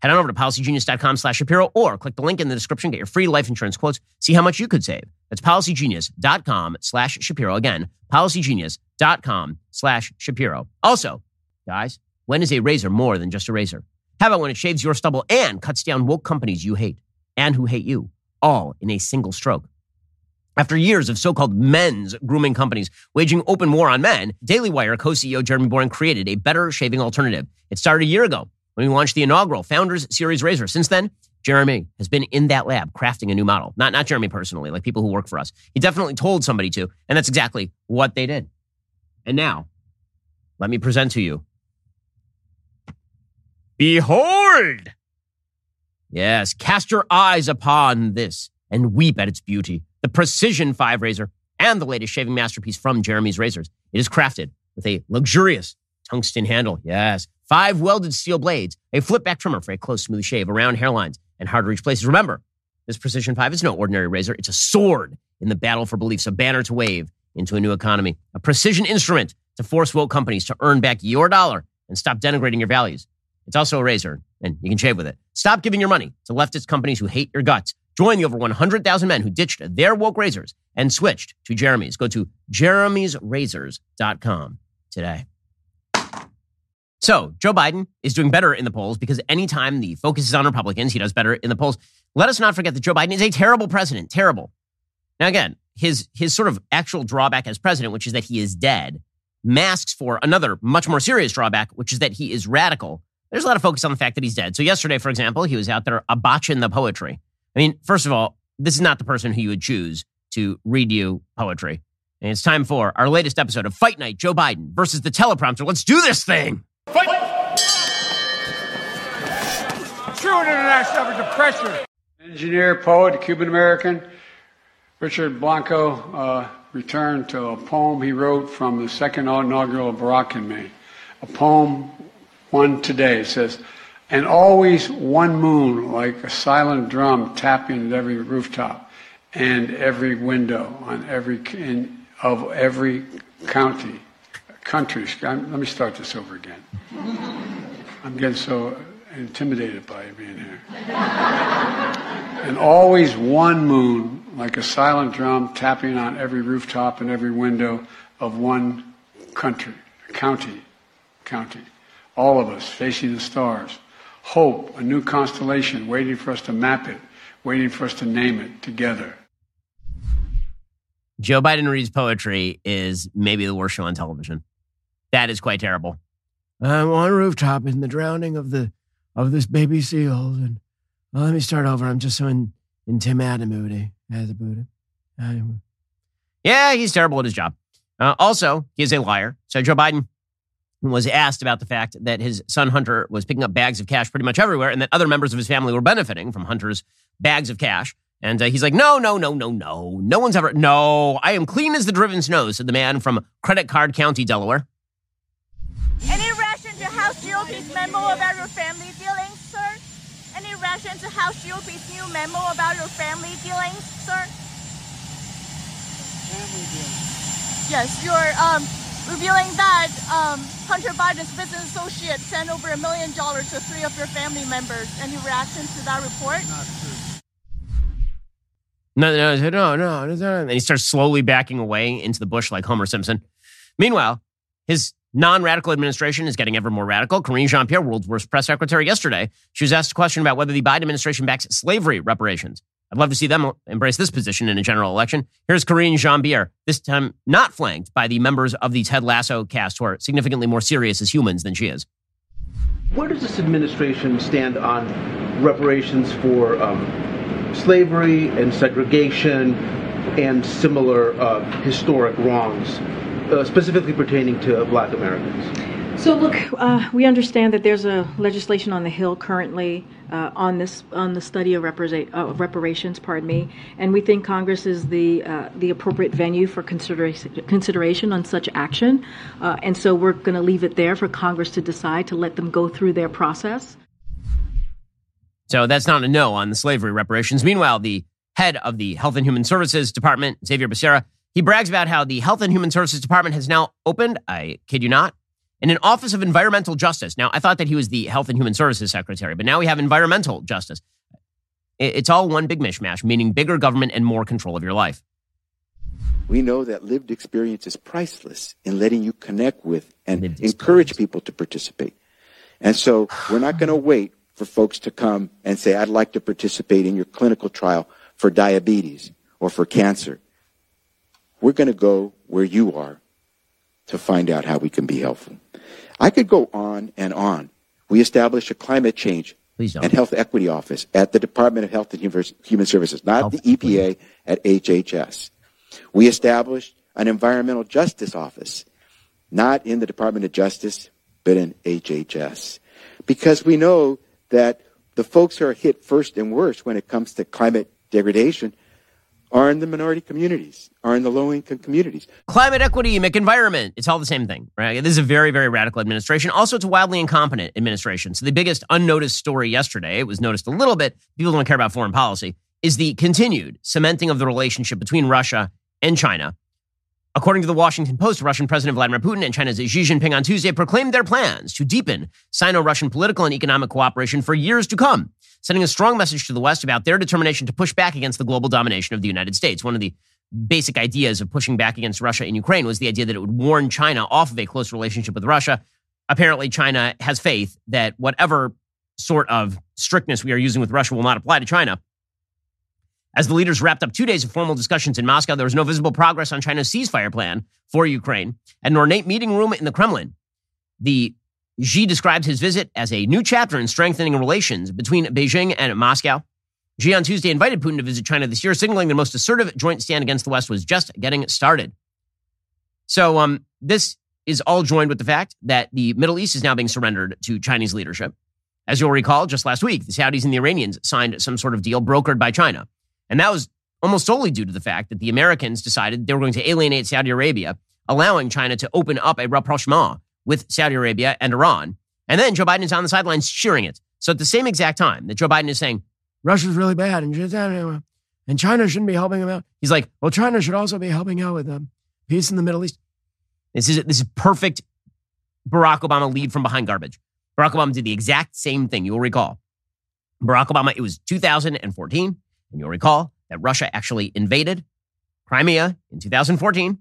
Head on over to policygenius.com slash Shapiro or click the link in the description, get your free life insurance quotes, see how much you could save. That's policygenius.com slash Shapiro. Again, policygenius.com slash Shapiro. Also, guys, when is a razor more than just a razor? How about when it shaves your stubble and cuts down woke companies you hate? and who hate you, all in a single stroke. After years of so called men's grooming companies waging open war on men, Daily Wire co CEO Jeremy Boring created a better shaving alternative. It started a year ago when we launched the inaugural Founders Series Razor. Since then, Jeremy has been in that lab crafting a new model. Not, not Jeremy personally, like people who work for us. He definitely told somebody to, and that's exactly what they did. And now, let me present to you. Behold! Yes, cast your eyes upon this and weep at its beauty. The Precision 5 razor and the latest shaving masterpiece from Jeremy's Razors. It is crafted with a luxurious tungsten handle. Yes. Five welded steel blades, a flip back trimmer for a close, smooth shave around hairlines and hard to reach places. Remember, this Precision 5 is no ordinary razor. It's a sword in the battle for beliefs, a banner to wave into a new economy, a precision instrument to force woke companies to earn back your dollar and stop denigrating your values. It's also a razor, and you can shave with it. Stop giving your money to leftist companies who hate your guts. Join the over 100,000 men who ditched their woke razors and switched to Jeremy's. Go to jeremy'srazors.com today. So, Joe Biden is doing better in the polls because anytime the focus is on Republicans, he does better in the polls. Let us not forget that Joe Biden is a terrible president. Terrible. Now, again, his, his sort of actual drawback as president, which is that he is dead, masks for another much more serious drawback, which is that he is radical. There's a lot of focus on the fact that he's dead. So, yesterday, for example, he was out there a botching the poetry. I mean, first of all, this is not the person who you would choose to read you poetry. And it's time for our latest episode of Fight Night Joe Biden versus the teleprompter. Let's do this thing. Fight! True international effort to pressure. Engineer, poet, Cuban American, Richard Blanco uh, returned to a poem he wrote from the second inaugural of Barack and me. A poem, one today. It says, and always one moon like a silent drum tapping at every rooftop and every window on every in, of every county country let me start this over again i'm getting so intimidated by being here and always one moon like a silent drum tapping on every rooftop and every window of one country county county all of us facing the stars hope, a new constellation waiting for us to map it, waiting for us to name it together. Joe Biden reads poetry is maybe the worst show on television. That is quite terrible. I'm on a rooftop in the drowning of the of this baby seal, and well, let me start over. I'm just so in, in Tim Adam moody as a Buddha. Yeah, he's terrible at his job. Uh, also, he is a liar. So Joe Biden was asked about the fact that his son Hunter was picking up bags of cash pretty much everywhere and that other members of his family were benefiting from Hunter's bags of cash. And uh, he's like, no, no, no, no, no. No one's ever, no, I am clean as the driven snow, said the man from Credit Card County, Delaware. Any reaction to House GOP's memo about your family dealings, sir? Any reaction to House GOP's new memo about your family dealings, sir? Family dealings. Yes, your um, revealing that um, Hunter Biden's business associate sent over a million dollars to three of your family members. Any reaction to that report? Not true. No, no, no, no, no. And he starts slowly backing away into the bush like Homer Simpson. Meanwhile, his non-radical administration is getting ever more radical. Karine Jean-Pierre, world's worst press secretary, yesterday, she was asked a question about whether the Biden administration backs slavery reparations. I'd love to see them embrace this position in a general election. Here's Karine Jean-Pierre, this time not flanked by the members of the Ted Lasso cast who are significantly more serious as humans than she is. Where does this administration stand on reparations for um, slavery and segregation and similar uh, historic wrongs, uh, specifically pertaining to black Americans? So, look, uh, we understand that there's a legislation on the Hill currently uh, on this on the study of, repara- uh, reparations. Pardon me, and we think Congress is the uh, the appropriate venue for consideration consideration on such action, uh, and so we're going to leave it there for Congress to decide to let them go through their process. So that's not a no on the slavery reparations. Meanwhile, the head of the Health and Human Services Department, Xavier Becerra, he brags about how the Health and Human Services Department has now opened. I kid you not in an Office of Environmental Justice. Now, I thought that he was the Health and Human Services Secretary, but now we have Environmental Justice. It's all one big mishmash, meaning bigger government and more control of your life. We know that lived experience is priceless in letting you connect with and encourage people to participate. And so we're not going to wait for folks to come and say, I'd like to participate in your clinical trial for diabetes or for cancer. We're going to go where you are to find out how we can be helpful. I could go on and on. We established a climate change and health equity office at the Department of Health and Human Services, not health the EPA at HHS. We established an environmental justice office, not in the Department of Justice, but in HHS. Because we know that the folks who are hit first and worst when it comes to climate degradation are in the minority communities, are in the low income communities. Climate equity, make environment. It's all the same thing, right? This is a very, very radical administration. Also, it's a wildly incompetent administration. So, the biggest unnoticed story yesterday, it was noticed a little bit, people don't care about foreign policy, is the continued cementing of the relationship between Russia and China. According to the Washington Post, Russian President Vladimir Putin and China's Xi Jinping on Tuesday proclaimed their plans to deepen Sino Russian political and economic cooperation for years to come, sending a strong message to the West about their determination to push back against the global domination of the United States. One of the basic ideas of pushing back against Russia in Ukraine was the idea that it would warn China off of a close relationship with Russia. Apparently, China has faith that whatever sort of strictness we are using with Russia will not apply to China. As the leaders wrapped up two days of formal discussions in Moscow, there was no visible progress on China's ceasefire plan for Ukraine. At an ornate meeting room in the Kremlin, the Xi described his visit as a new chapter in strengthening relations between Beijing and Moscow. Xi on Tuesday invited Putin to visit China this year, signaling the most assertive joint stand against the West was just getting started. So, um, this is all joined with the fact that the Middle East is now being surrendered to Chinese leadership. As you'll recall, just last week, the Saudis and the Iranians signed some sort of deal brokered by China. And that was almost solely due to the fact that the Americans decided they were going to alienate Saudi Arabia, allowing China to open up a rapprochement with Saudi Arabia and Iran. And then Joe Biden is on the sidelines cheering it. So at the same exact time that Joe Biden is saying, Russia's really bad and, uh, and China shouldn't be helping them out, he's like, well, China should also be helping out with them. Peace in the Middle East. This is, this is perfect Barack Obama lead from behind garbage. Barack Obama did the exact same thing. You'll recall. Barack Obama, it was 2014. And you'll recall that Russia actually invaded Crimea in 2014,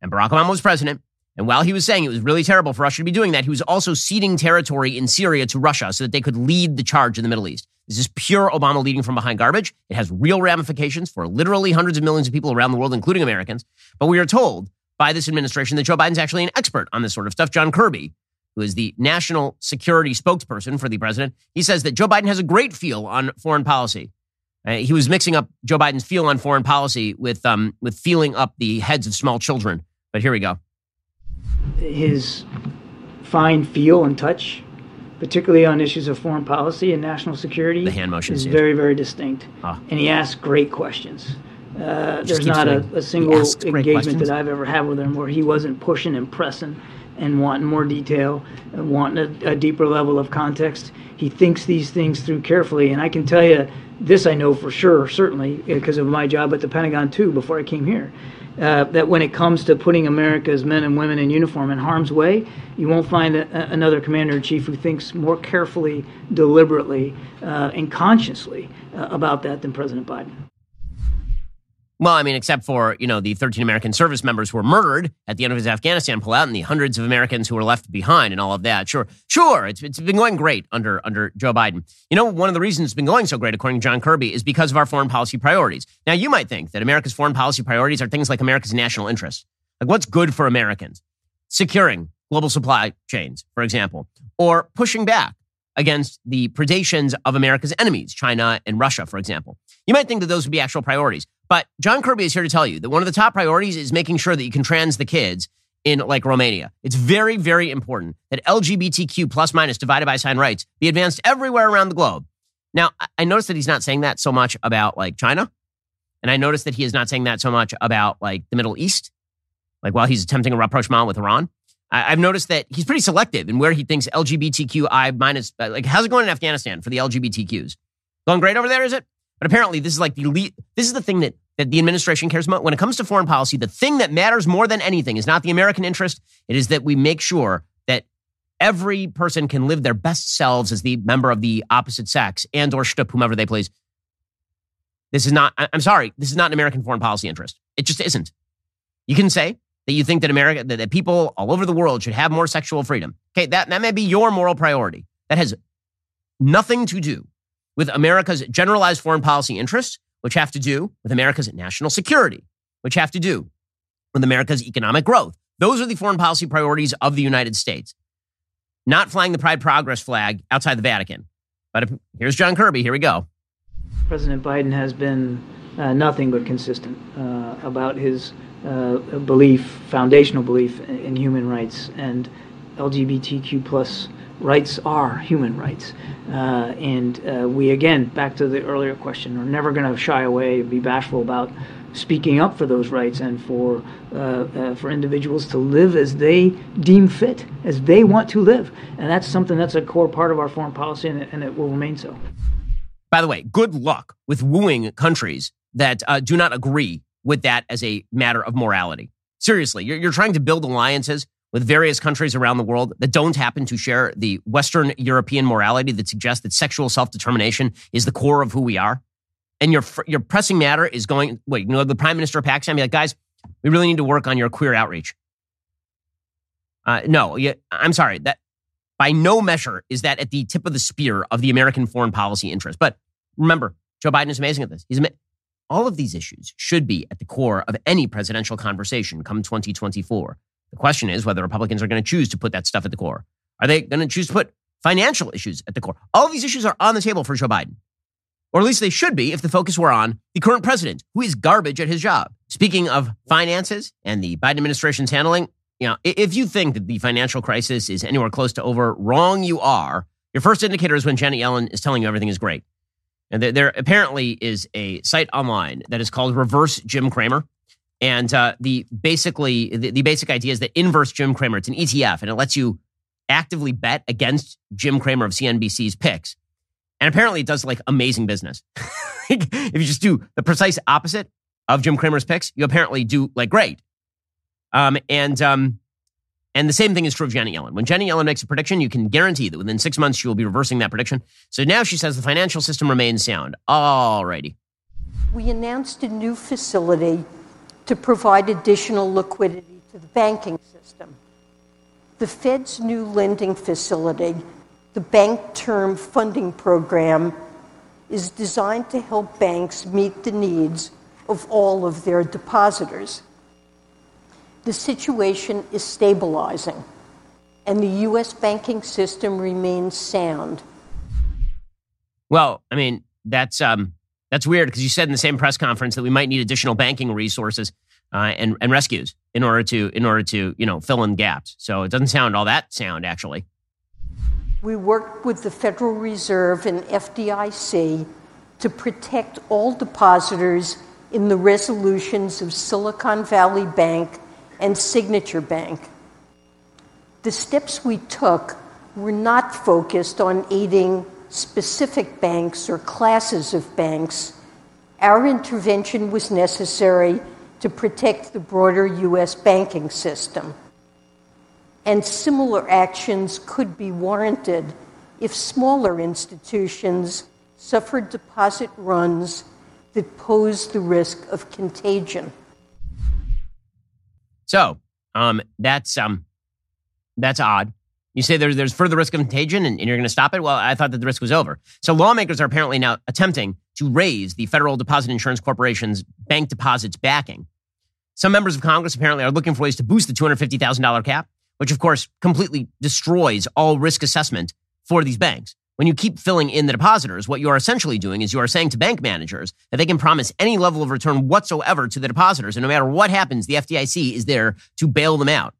and Barack Obama was president. And while he was saying it was really terrible for Russia to be doing that, he was also ceding territory in Syria to Russia so that they could lead the charge in the Middle East. This is pure Obama leading from behind garbage. It has real ramifications for literally hundreds of millions of people around the world, including Americans. But we are told by this administration that Joe Biden's actually an expert on this sort of stuff. John Kirby, who is the national security spokesperson for the president, he says that Joe Biden has a great feel on foreign policy. Uh, he was mixing up Joe Biden's feel on foreign policy with um, with feeling up the heads of small children. But here we go. His fine feel and touch, particularly on issues of foreign policy and national security, the hand motion is very very distinct. Ah. And he asks great questions. Uh, there's not a, a single engagement questions? that I've ever had with him where he wasn't pushing and pressing and wanting more detail and wanting a, a deeper level of context. He thinks these things through carefully, and I can tell you this I know for sure, certainly because of my job at the Pentagon too. Before I came here, uh, that when it comes to putting America's men and women in uniform in harm's way, you won't find a- another commander in chief who thinks more carefully, deliberately, uh, and consciously uh, about that than President Biden. Well, I mean, except for, you know, the 13 American service members who were murdered at the end of his Afghanistan pullout and the hundreds of Americans who were left behind and all of that. Sure, sure, it's, it's been going great under, under Joe Biden. You know, one of the reasons it's been going so great, according to John Kirby, is because of our foreign policy priorities. Now, you might think that America's foreign policy priorities are things like America's national interests. Like what's good for Americans? Securing global supply chains, for example, or pushing back against the predations of America's enemies, China and Russia, for example. You might think that those would be actual priorities. But John Kirby is here to tell you that one of the top priorities is making sure that you can trans the kids in like Romania. It's very, very important that LGBTQ plus minus divided by sign rights be advanced everywhere around the globe. Now, I- noticed that he's not saying that so much about like China. And I noticed that he is not saying that so much about like the Middle East, like while he's attempting a rapprochement with Iran. I- I've noticed that he's pretty selective in where he thinks LGBTQI minus, uh, like, how's it going in Afghanistan for the LGBTQs? Going great over there, is it? But apparently, this is like the elite. This is the thing that, that the administration cares about. When it comes to foreign policy, the thing that matters more than anything is not the American interest. It is that we make sure that every person can live their best selves as the member of the opposite sex and or shtup whomever they please. This is not, I'm sorry, this is not an American foreign policy interest. It just isn't. You can say that you think that America, that, that people all over the world should have more sexual freedom. Okay, that, that may be your moral priority. That has nothing to do with America's generalized foreign policy interests, which have to do with America's national security, which have to do with America's economic growth. Those are the foreign policy priorities of the United States. Not flying the Pride Progress flag outside the Vatican. But if, here's John Kirby. Here we go. President Biden has been uh, nothing but consistent uh, about his uh, belief, foundational belief in, human rights, and LGBTQ plus rights are human rights. Uh, and uh, we, again, back to the earlier question, are never going to shy away, be bashful about speaking up for those rights and for uh, uh, for individuals to live as they deem fit, as they want to live, and that's something that's a core part of our foreign policy, and it, and it will remain so. By the way, good luck with wooing countries that uh, do not agree with that as a matter of morality. Seriously, you're, you're trying to build alliances with various countries around the world that don't happen to share the Western European morality that suggests that sexual self determination is the core of who we are. And your, your pressing matter is going, wait, you know, the prime minister of Pakistan be like, guys, we really need to work on your queer outreach. Uh, no, yeah, I'm sorry. That by no measure is that at the tip of the spear of the American foreign policy interest. But remember, Joe Biden is amazing at this. He's all of these issues should be at the core of any presidential conversation come 2024. The question is whether Republicans are going to choose to put that stuff at the core. Are they going to choose to put financial issues at the core? All these issues are on the table for Joe Biden. Or at least they should be if the focus were on the current president, who is garbage at his job. Speaking of finances and the Biden administration's handling, you know, if you think that the financial crisis is anywhere close to over, wrong you are. Your first indicator is when Janet Yellen is telling you everything is great. And there, there apparently is a site online that is called Reverse Jim Cramer. And uh, the basically the, the basic idea is that inverse Jim Cramer, it's an ETF, and it lets you actively bet against Jim Cramer of CNBC's picks. And apparently it does like amazing business. [laughs] if you just do the precise opposite of Jim Cramer's picks, you apparently do like great. Um, and um, and the same thing is true of Janet Yellen. When Janet Yellen makes a prediction, you can guarantee that within six months she will be reversing that prediction. So now she says the financial system remains sound. All righty. We announced a new facility to provide additional liquidity to the banking system. The Fed's new lending facility, the Bank Term Funding Program, is designed to help banks meet the needs of all of their depositors. The situation is stabilizing, and the U.S. banking system remains sound. Well, I mean, that's um, that's weird because you said in the same press conference that we might need additional banking resources uh, and and rescues in order to in order to you know fill in gaps. So it doesn't sound all that sound actually. We worked with the Federal Reserve and FDIC to protect all depositors in the resolutions of Silicon Valley Bank and Signature Bank. The steps we took were not focused on aiding specific banks or classes of banks, our intervention was necessary to protect the broader U.S. banking system. And similar actions could be warranted if smaller institutions suffered deposit runs that posed the risk of contagion. So um, that's um, that's odd. You say there, there's further risk of contagion and, and you're going to stop it? Well, I thought that the risk was over. So lawmakers are apparently now attempting to raise the Federal Deposit Insurance Corporation's bank deposits backing. Some members of Congress apparently are looking for ways to boost the $250,000 cap, which of course completely destroys all risk assessment for these banks. When you keep filling in the depositors, what you are essentially doing is you are saying to bank managers that they can promise any level of return whatsoever to the depositors. And no matter what happens, the FDIC is there to bail them out.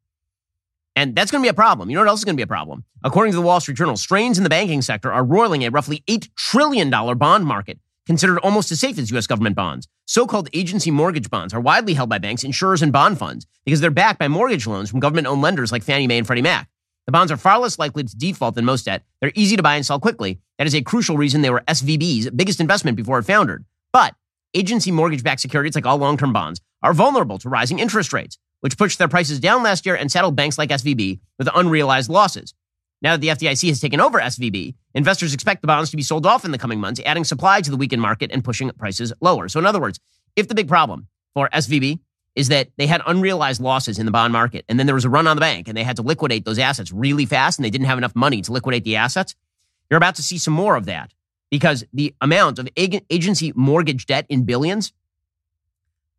And that's going to be a problem. You know what else is going to be a problem? According to the Wall Street Journal, strains in the banking sector are roiling a roughly $8 trillion bond market, considered almost as safe as U.S. government bonds. So called agency mortgage bonds are widely held by banks, insurers, and bond funds because they're backed by mortgage loans from government owned lenders like Fannie Mae and Freddie Mac. The bonds are far less likely to default than most debt. They're easy to buy and sell quickly. That is a crucial reason they were SVB's biggest investment before it foundered. But agency mortgage backed securities, like all long term bonds, are vulnerable to rising interest rates which pushed their prices down last year and saddled banks like SVB with unrealized losses. Now that the FDIC has taken over SVB, investors expect the bonds to be sold off in the coming months, adding supply to the weakened market and pushing prices lower. So, in other words, if the big problem for SVB is that they had unrealized losses in the bond market and then there was a run on the bank and they had to liquidate those assets really fast and they didn't have enough money to liquidate the assets, you're about to see some more of that because the amount of agency mortgage debt in billions,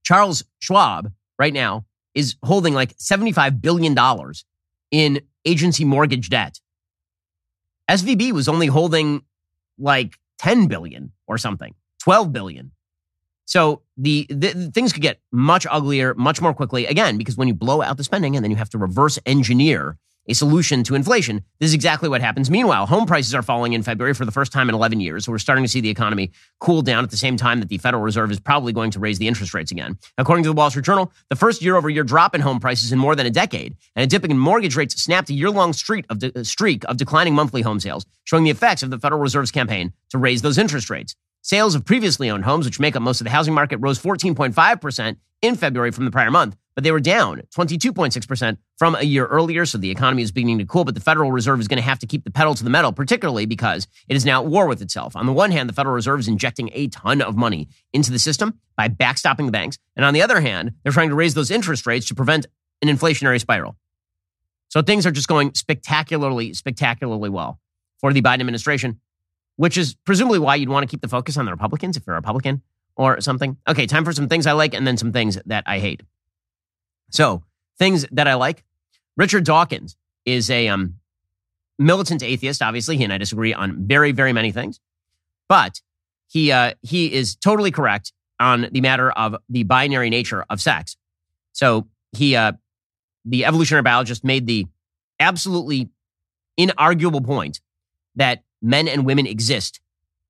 Charles Schwab right now is holding like $75 billion in agency mortgage debt. SVB was only holding like 10 billion or something, 12 billion. So the, the, things could get much uglier, much more quickly. Again, because when you blow out the spending and then you have to reverse engineer a solution to inflation. This is exactly what happens. Meanwhile, home prices are falling in February for the first time in 11 years. So we're starting to see the economy cool down at the same time that the Federal Reserve is probably going to raise the interest rates again. According to the Wall Street Journal, the first year over year drop in home prices in more than a decade and a dipping in mortgage rates snapped a year long streak of, de- uh, streak of declining monthly home sales, showing the effects of the Federal Reserve's campaign to raise those interest rates. Sales of previously owned homes, which make up most of the housing market, rose 14.5% in February from the prior month, but they were down 22.6% from a year earlier. So the economy is beginning to cool, but the Federal Reserve is going to have to keep the pedal to the metal, particularly because it is now at war with itself. On the one hand, the Federal Reserve is injecting a ton of money into the system by backstopping the banks. And on the other hand, they're trying to raise those interest rates to prevent an inflationary spiral. So things are just going spectacularly, spectacularly well for the Biden administration which is presumably why you'd want to keep the focus on the Republicans if you're a Republican or something. Okay, time for some things I like and then some things that I hate. So, things that I like Richard Dawkins is a um, militant atheist, obviously. He and I disagree on very, very many things. But he, uh, he is totally correct on the matter of the binary nature of sex. So, he, uh, the evolutionary biologist, made the absolutely inarguable point that men and women exist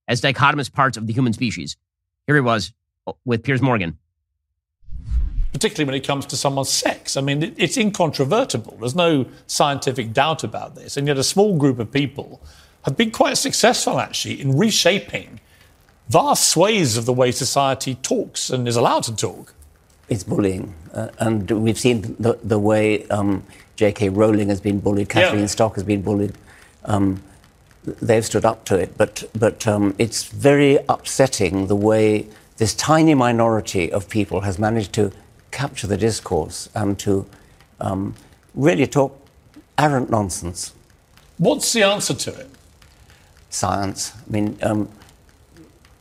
as dichotomous parts of the human species. Here he was oh, with Piers Morgan. Particularly when it comes to someone's sex. I mean, it's incontrovertible. There's no scientific doubt about this. And yet, a small group of people have been quite successful, actually, in reshaping vast swathes of the way society talks and is allowed to talk. It's bullying. Uh, and we've seen the, the way um, J.K. Rowling has been bullied, Kathleen yeah. Stock has been bullied. Um, they've stood up to it. But, but um, it's very upsetting the way this tiny minority of people has managed to capture the discourse and to um, really talk arrant nonsense. What's the answer to it? Science. I mean, um,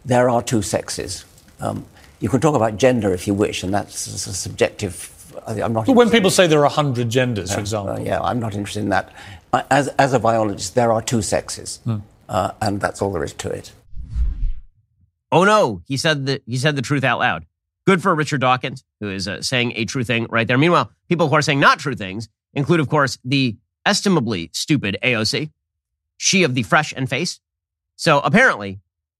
there are two sexes. Um, you can talk about gender if you wish, and that's a subjective. I'm not. But when people say there are 100 genders, uh, for example. Uh, yeah, I'm not interested in that as, as a biologist, there are two sexes, mm. uh, and that's all there is to it. Oh no, he said the he said the truth out loud. Good for Richard Dawkins, who is uh, saying a true thing right there. Meanwhile, people who are saying not true things include, of course, the estimably stupid AOC, she of the fresh and face. So apparently,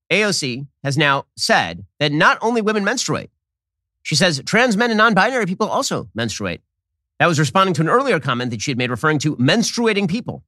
AOC has now said that not only women menstruate, she says trans men and non binary people also menstruate. That was responding to an earlier comment that she had made referring to menstruating people.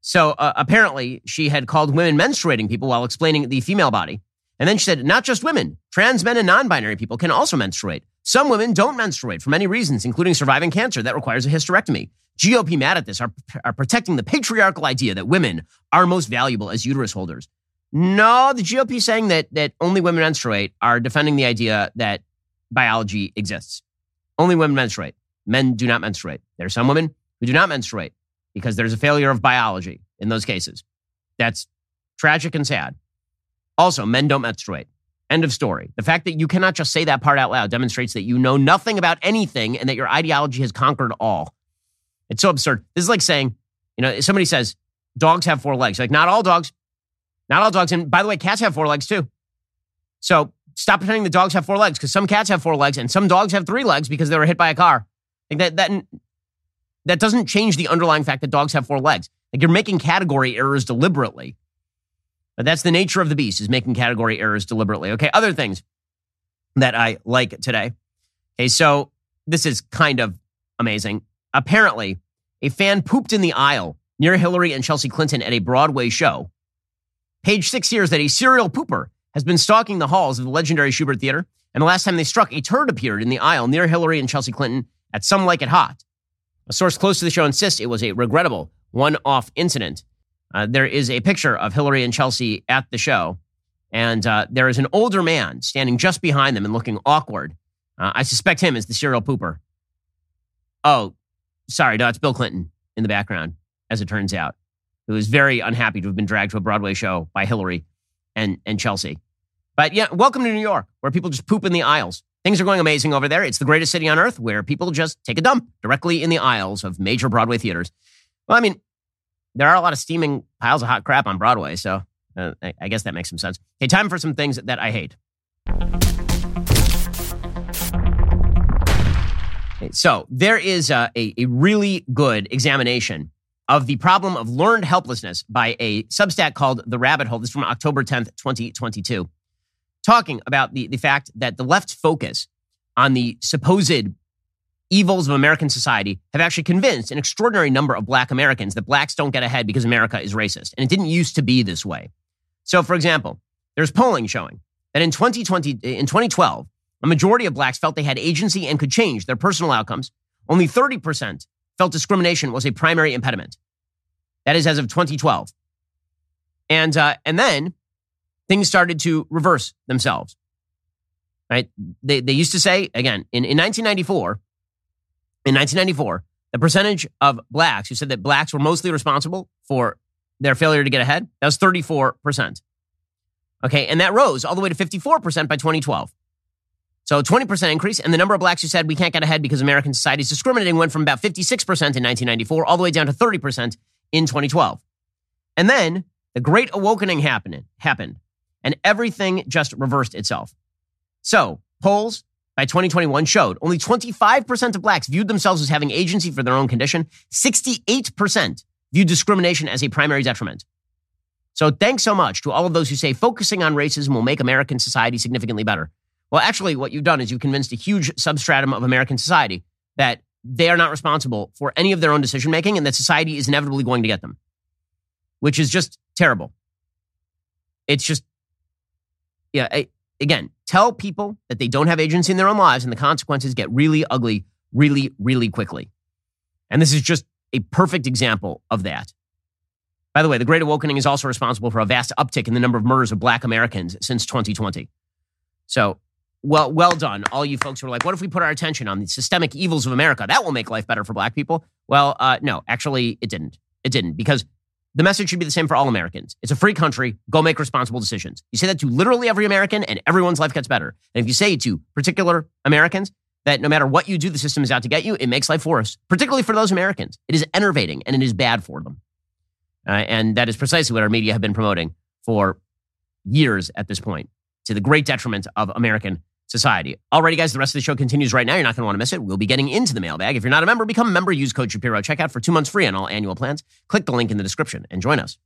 So uh, apparently, she had called women menstruating people while explaining the female body. And then she said, not just women, trans men and non binary people can also menstruate. Some women don't menstruate for many reasons, including surviving cancer that requires a hysterectomy. GOP mad at this are, are protecting the patriarchal idea that women are most valuable as uterus holders. No, the GOP saying that, that only women menstruate are defending the idea that biology exists. Only women menstruate. Men do not menstruate. There are some women who do not menstruate because there's a failure of biology in those cases. That's tragic and sad. Also, men don't menstruate. End of story. The fact that you cannot just say that part out loud demonstrates that you know nothing about anything and that your ideology has conquered all. It's so absurd. This is like saying, you know, somebody says dogs have four legs. Like, not all dogs. Not all dogs. And by the way, cats have four legs too. So stop pretending the dogs have four legs because some cats have four legs and some dogs have three legs because they were hit by a car. Like that, that, that doesn't change the underlying fact that dogs have four legs. Like you're making category errors deliberately. But that's the nature of the beast is making category errors deliberately. Okay. Other things that I like today. Okay. So this is kind of amazing. Apparently, a fan pooped in the aisle near Hillary and Chelsea Clinton at a Broadway show. Page six here is that a serial pooper has been stalking the halls of the legendary Shubert Theater, and the last time they struck, a turd appeared in the aisle near Hillary and Chelsea Clinton at Some Like It Hot. A source close to the show insists it was a regrettable one off incident. Uh, there is a picture of Hillary and Chelsea at the show, and uh, there is an older man standing just behind them and looking awkward. Uh, I suspect him as the serial pooper. Oh, sorry, no, it's Bill Clinton in the background, as it turns out, who is very unhappy to have been dragged to a Broadway show by Hillary and, and Chelsea. But yeah, welcome to New York, where people just poop in the aisles. Things are going amazing over there. It's the greatest city on earth where people just take a dump directly in the aisles of major Broadway theaters. Well, I mean, there are a lot of steaming piles of hot crap on Broadway, so uh, I guess that makes some sense. Okay, time for some things that I hate. So there is a, a, a really good examination of the problem of learned helplessness by a Substack called The Rabbit Hole. This is from October 10th, 2022, talking about the, the fact that the left's focus on the supposed evils of American society have actually convinced an extraordinary number of black Americans that blacks don't get ahead because America is racist. And it didn't used to be this way. So, for example, there's polling showing that in 2020, in 2012, a majority of blacks felt they had agency and could change their personal outcomes. Only 30% felt discrimination was a primary impediment. That is as of 2012. And, uh, and then things started to reverse themselves. Right? They, they used to say, again, in, in 1994, in 1994, the percentage of blacks who said that blacks were mostly responsible for their failure to get ahead, that was 34%. Okay, and that rose all the way to 54% by 2012. So 20% increase, and the number of blacks who said we can't get ahead because American society is discriminating went from about 56% in 1994 all the way down to 30% in 2012. And then the Great Awakening happened, happened, and everything just reversed itself. So polls by 2021 showed only 25% of blacks viewed themselves as having agency for their own condition. 68% viewed discrimination as a primary detriment. So thanks so much to all of those who say focusing on racism will make American society significantly better. Well, actually, what you've done is you've convinced a huge substratum of American society that they are not responsible for any of their own decision making and that society is inevitably going to get them, which is just terrible. It's just, yeah, I, again, tell people that they don't have agency in their own lives and the consequences get really ugly really, really quickly. And this is just a perfect example of that. By the way, the Great Awakening is also responsible for a vast uptick in the number of murders of black Americans since 2020. So, well, well done, all you folks who are like, what if we put our attention on the systemic evils of America? That will make life better for black people. Well, uh, no, actually, it didn't. It didn't because the message should be the same for all Americans. It's a free country. Go make responsible decisions. You say that to literally every American, and everyone's life gets better. And if you say to particular Americans that no matter what you do, the system is out to get you, it makes life worse, particularly for those Americans. It is enervating and it is bad for them. Uh, and that is precisely what our media have been promoting for years at this point, to the great detriment of American society. Alrighty, guys, the rest of the show continues right now. You're not going to want to miss it. We'll be getting into the mailbag. If you're not a member, become a member. Use code Shapiro. Check out for two months free on all annual plans. Click the link in the description and join us.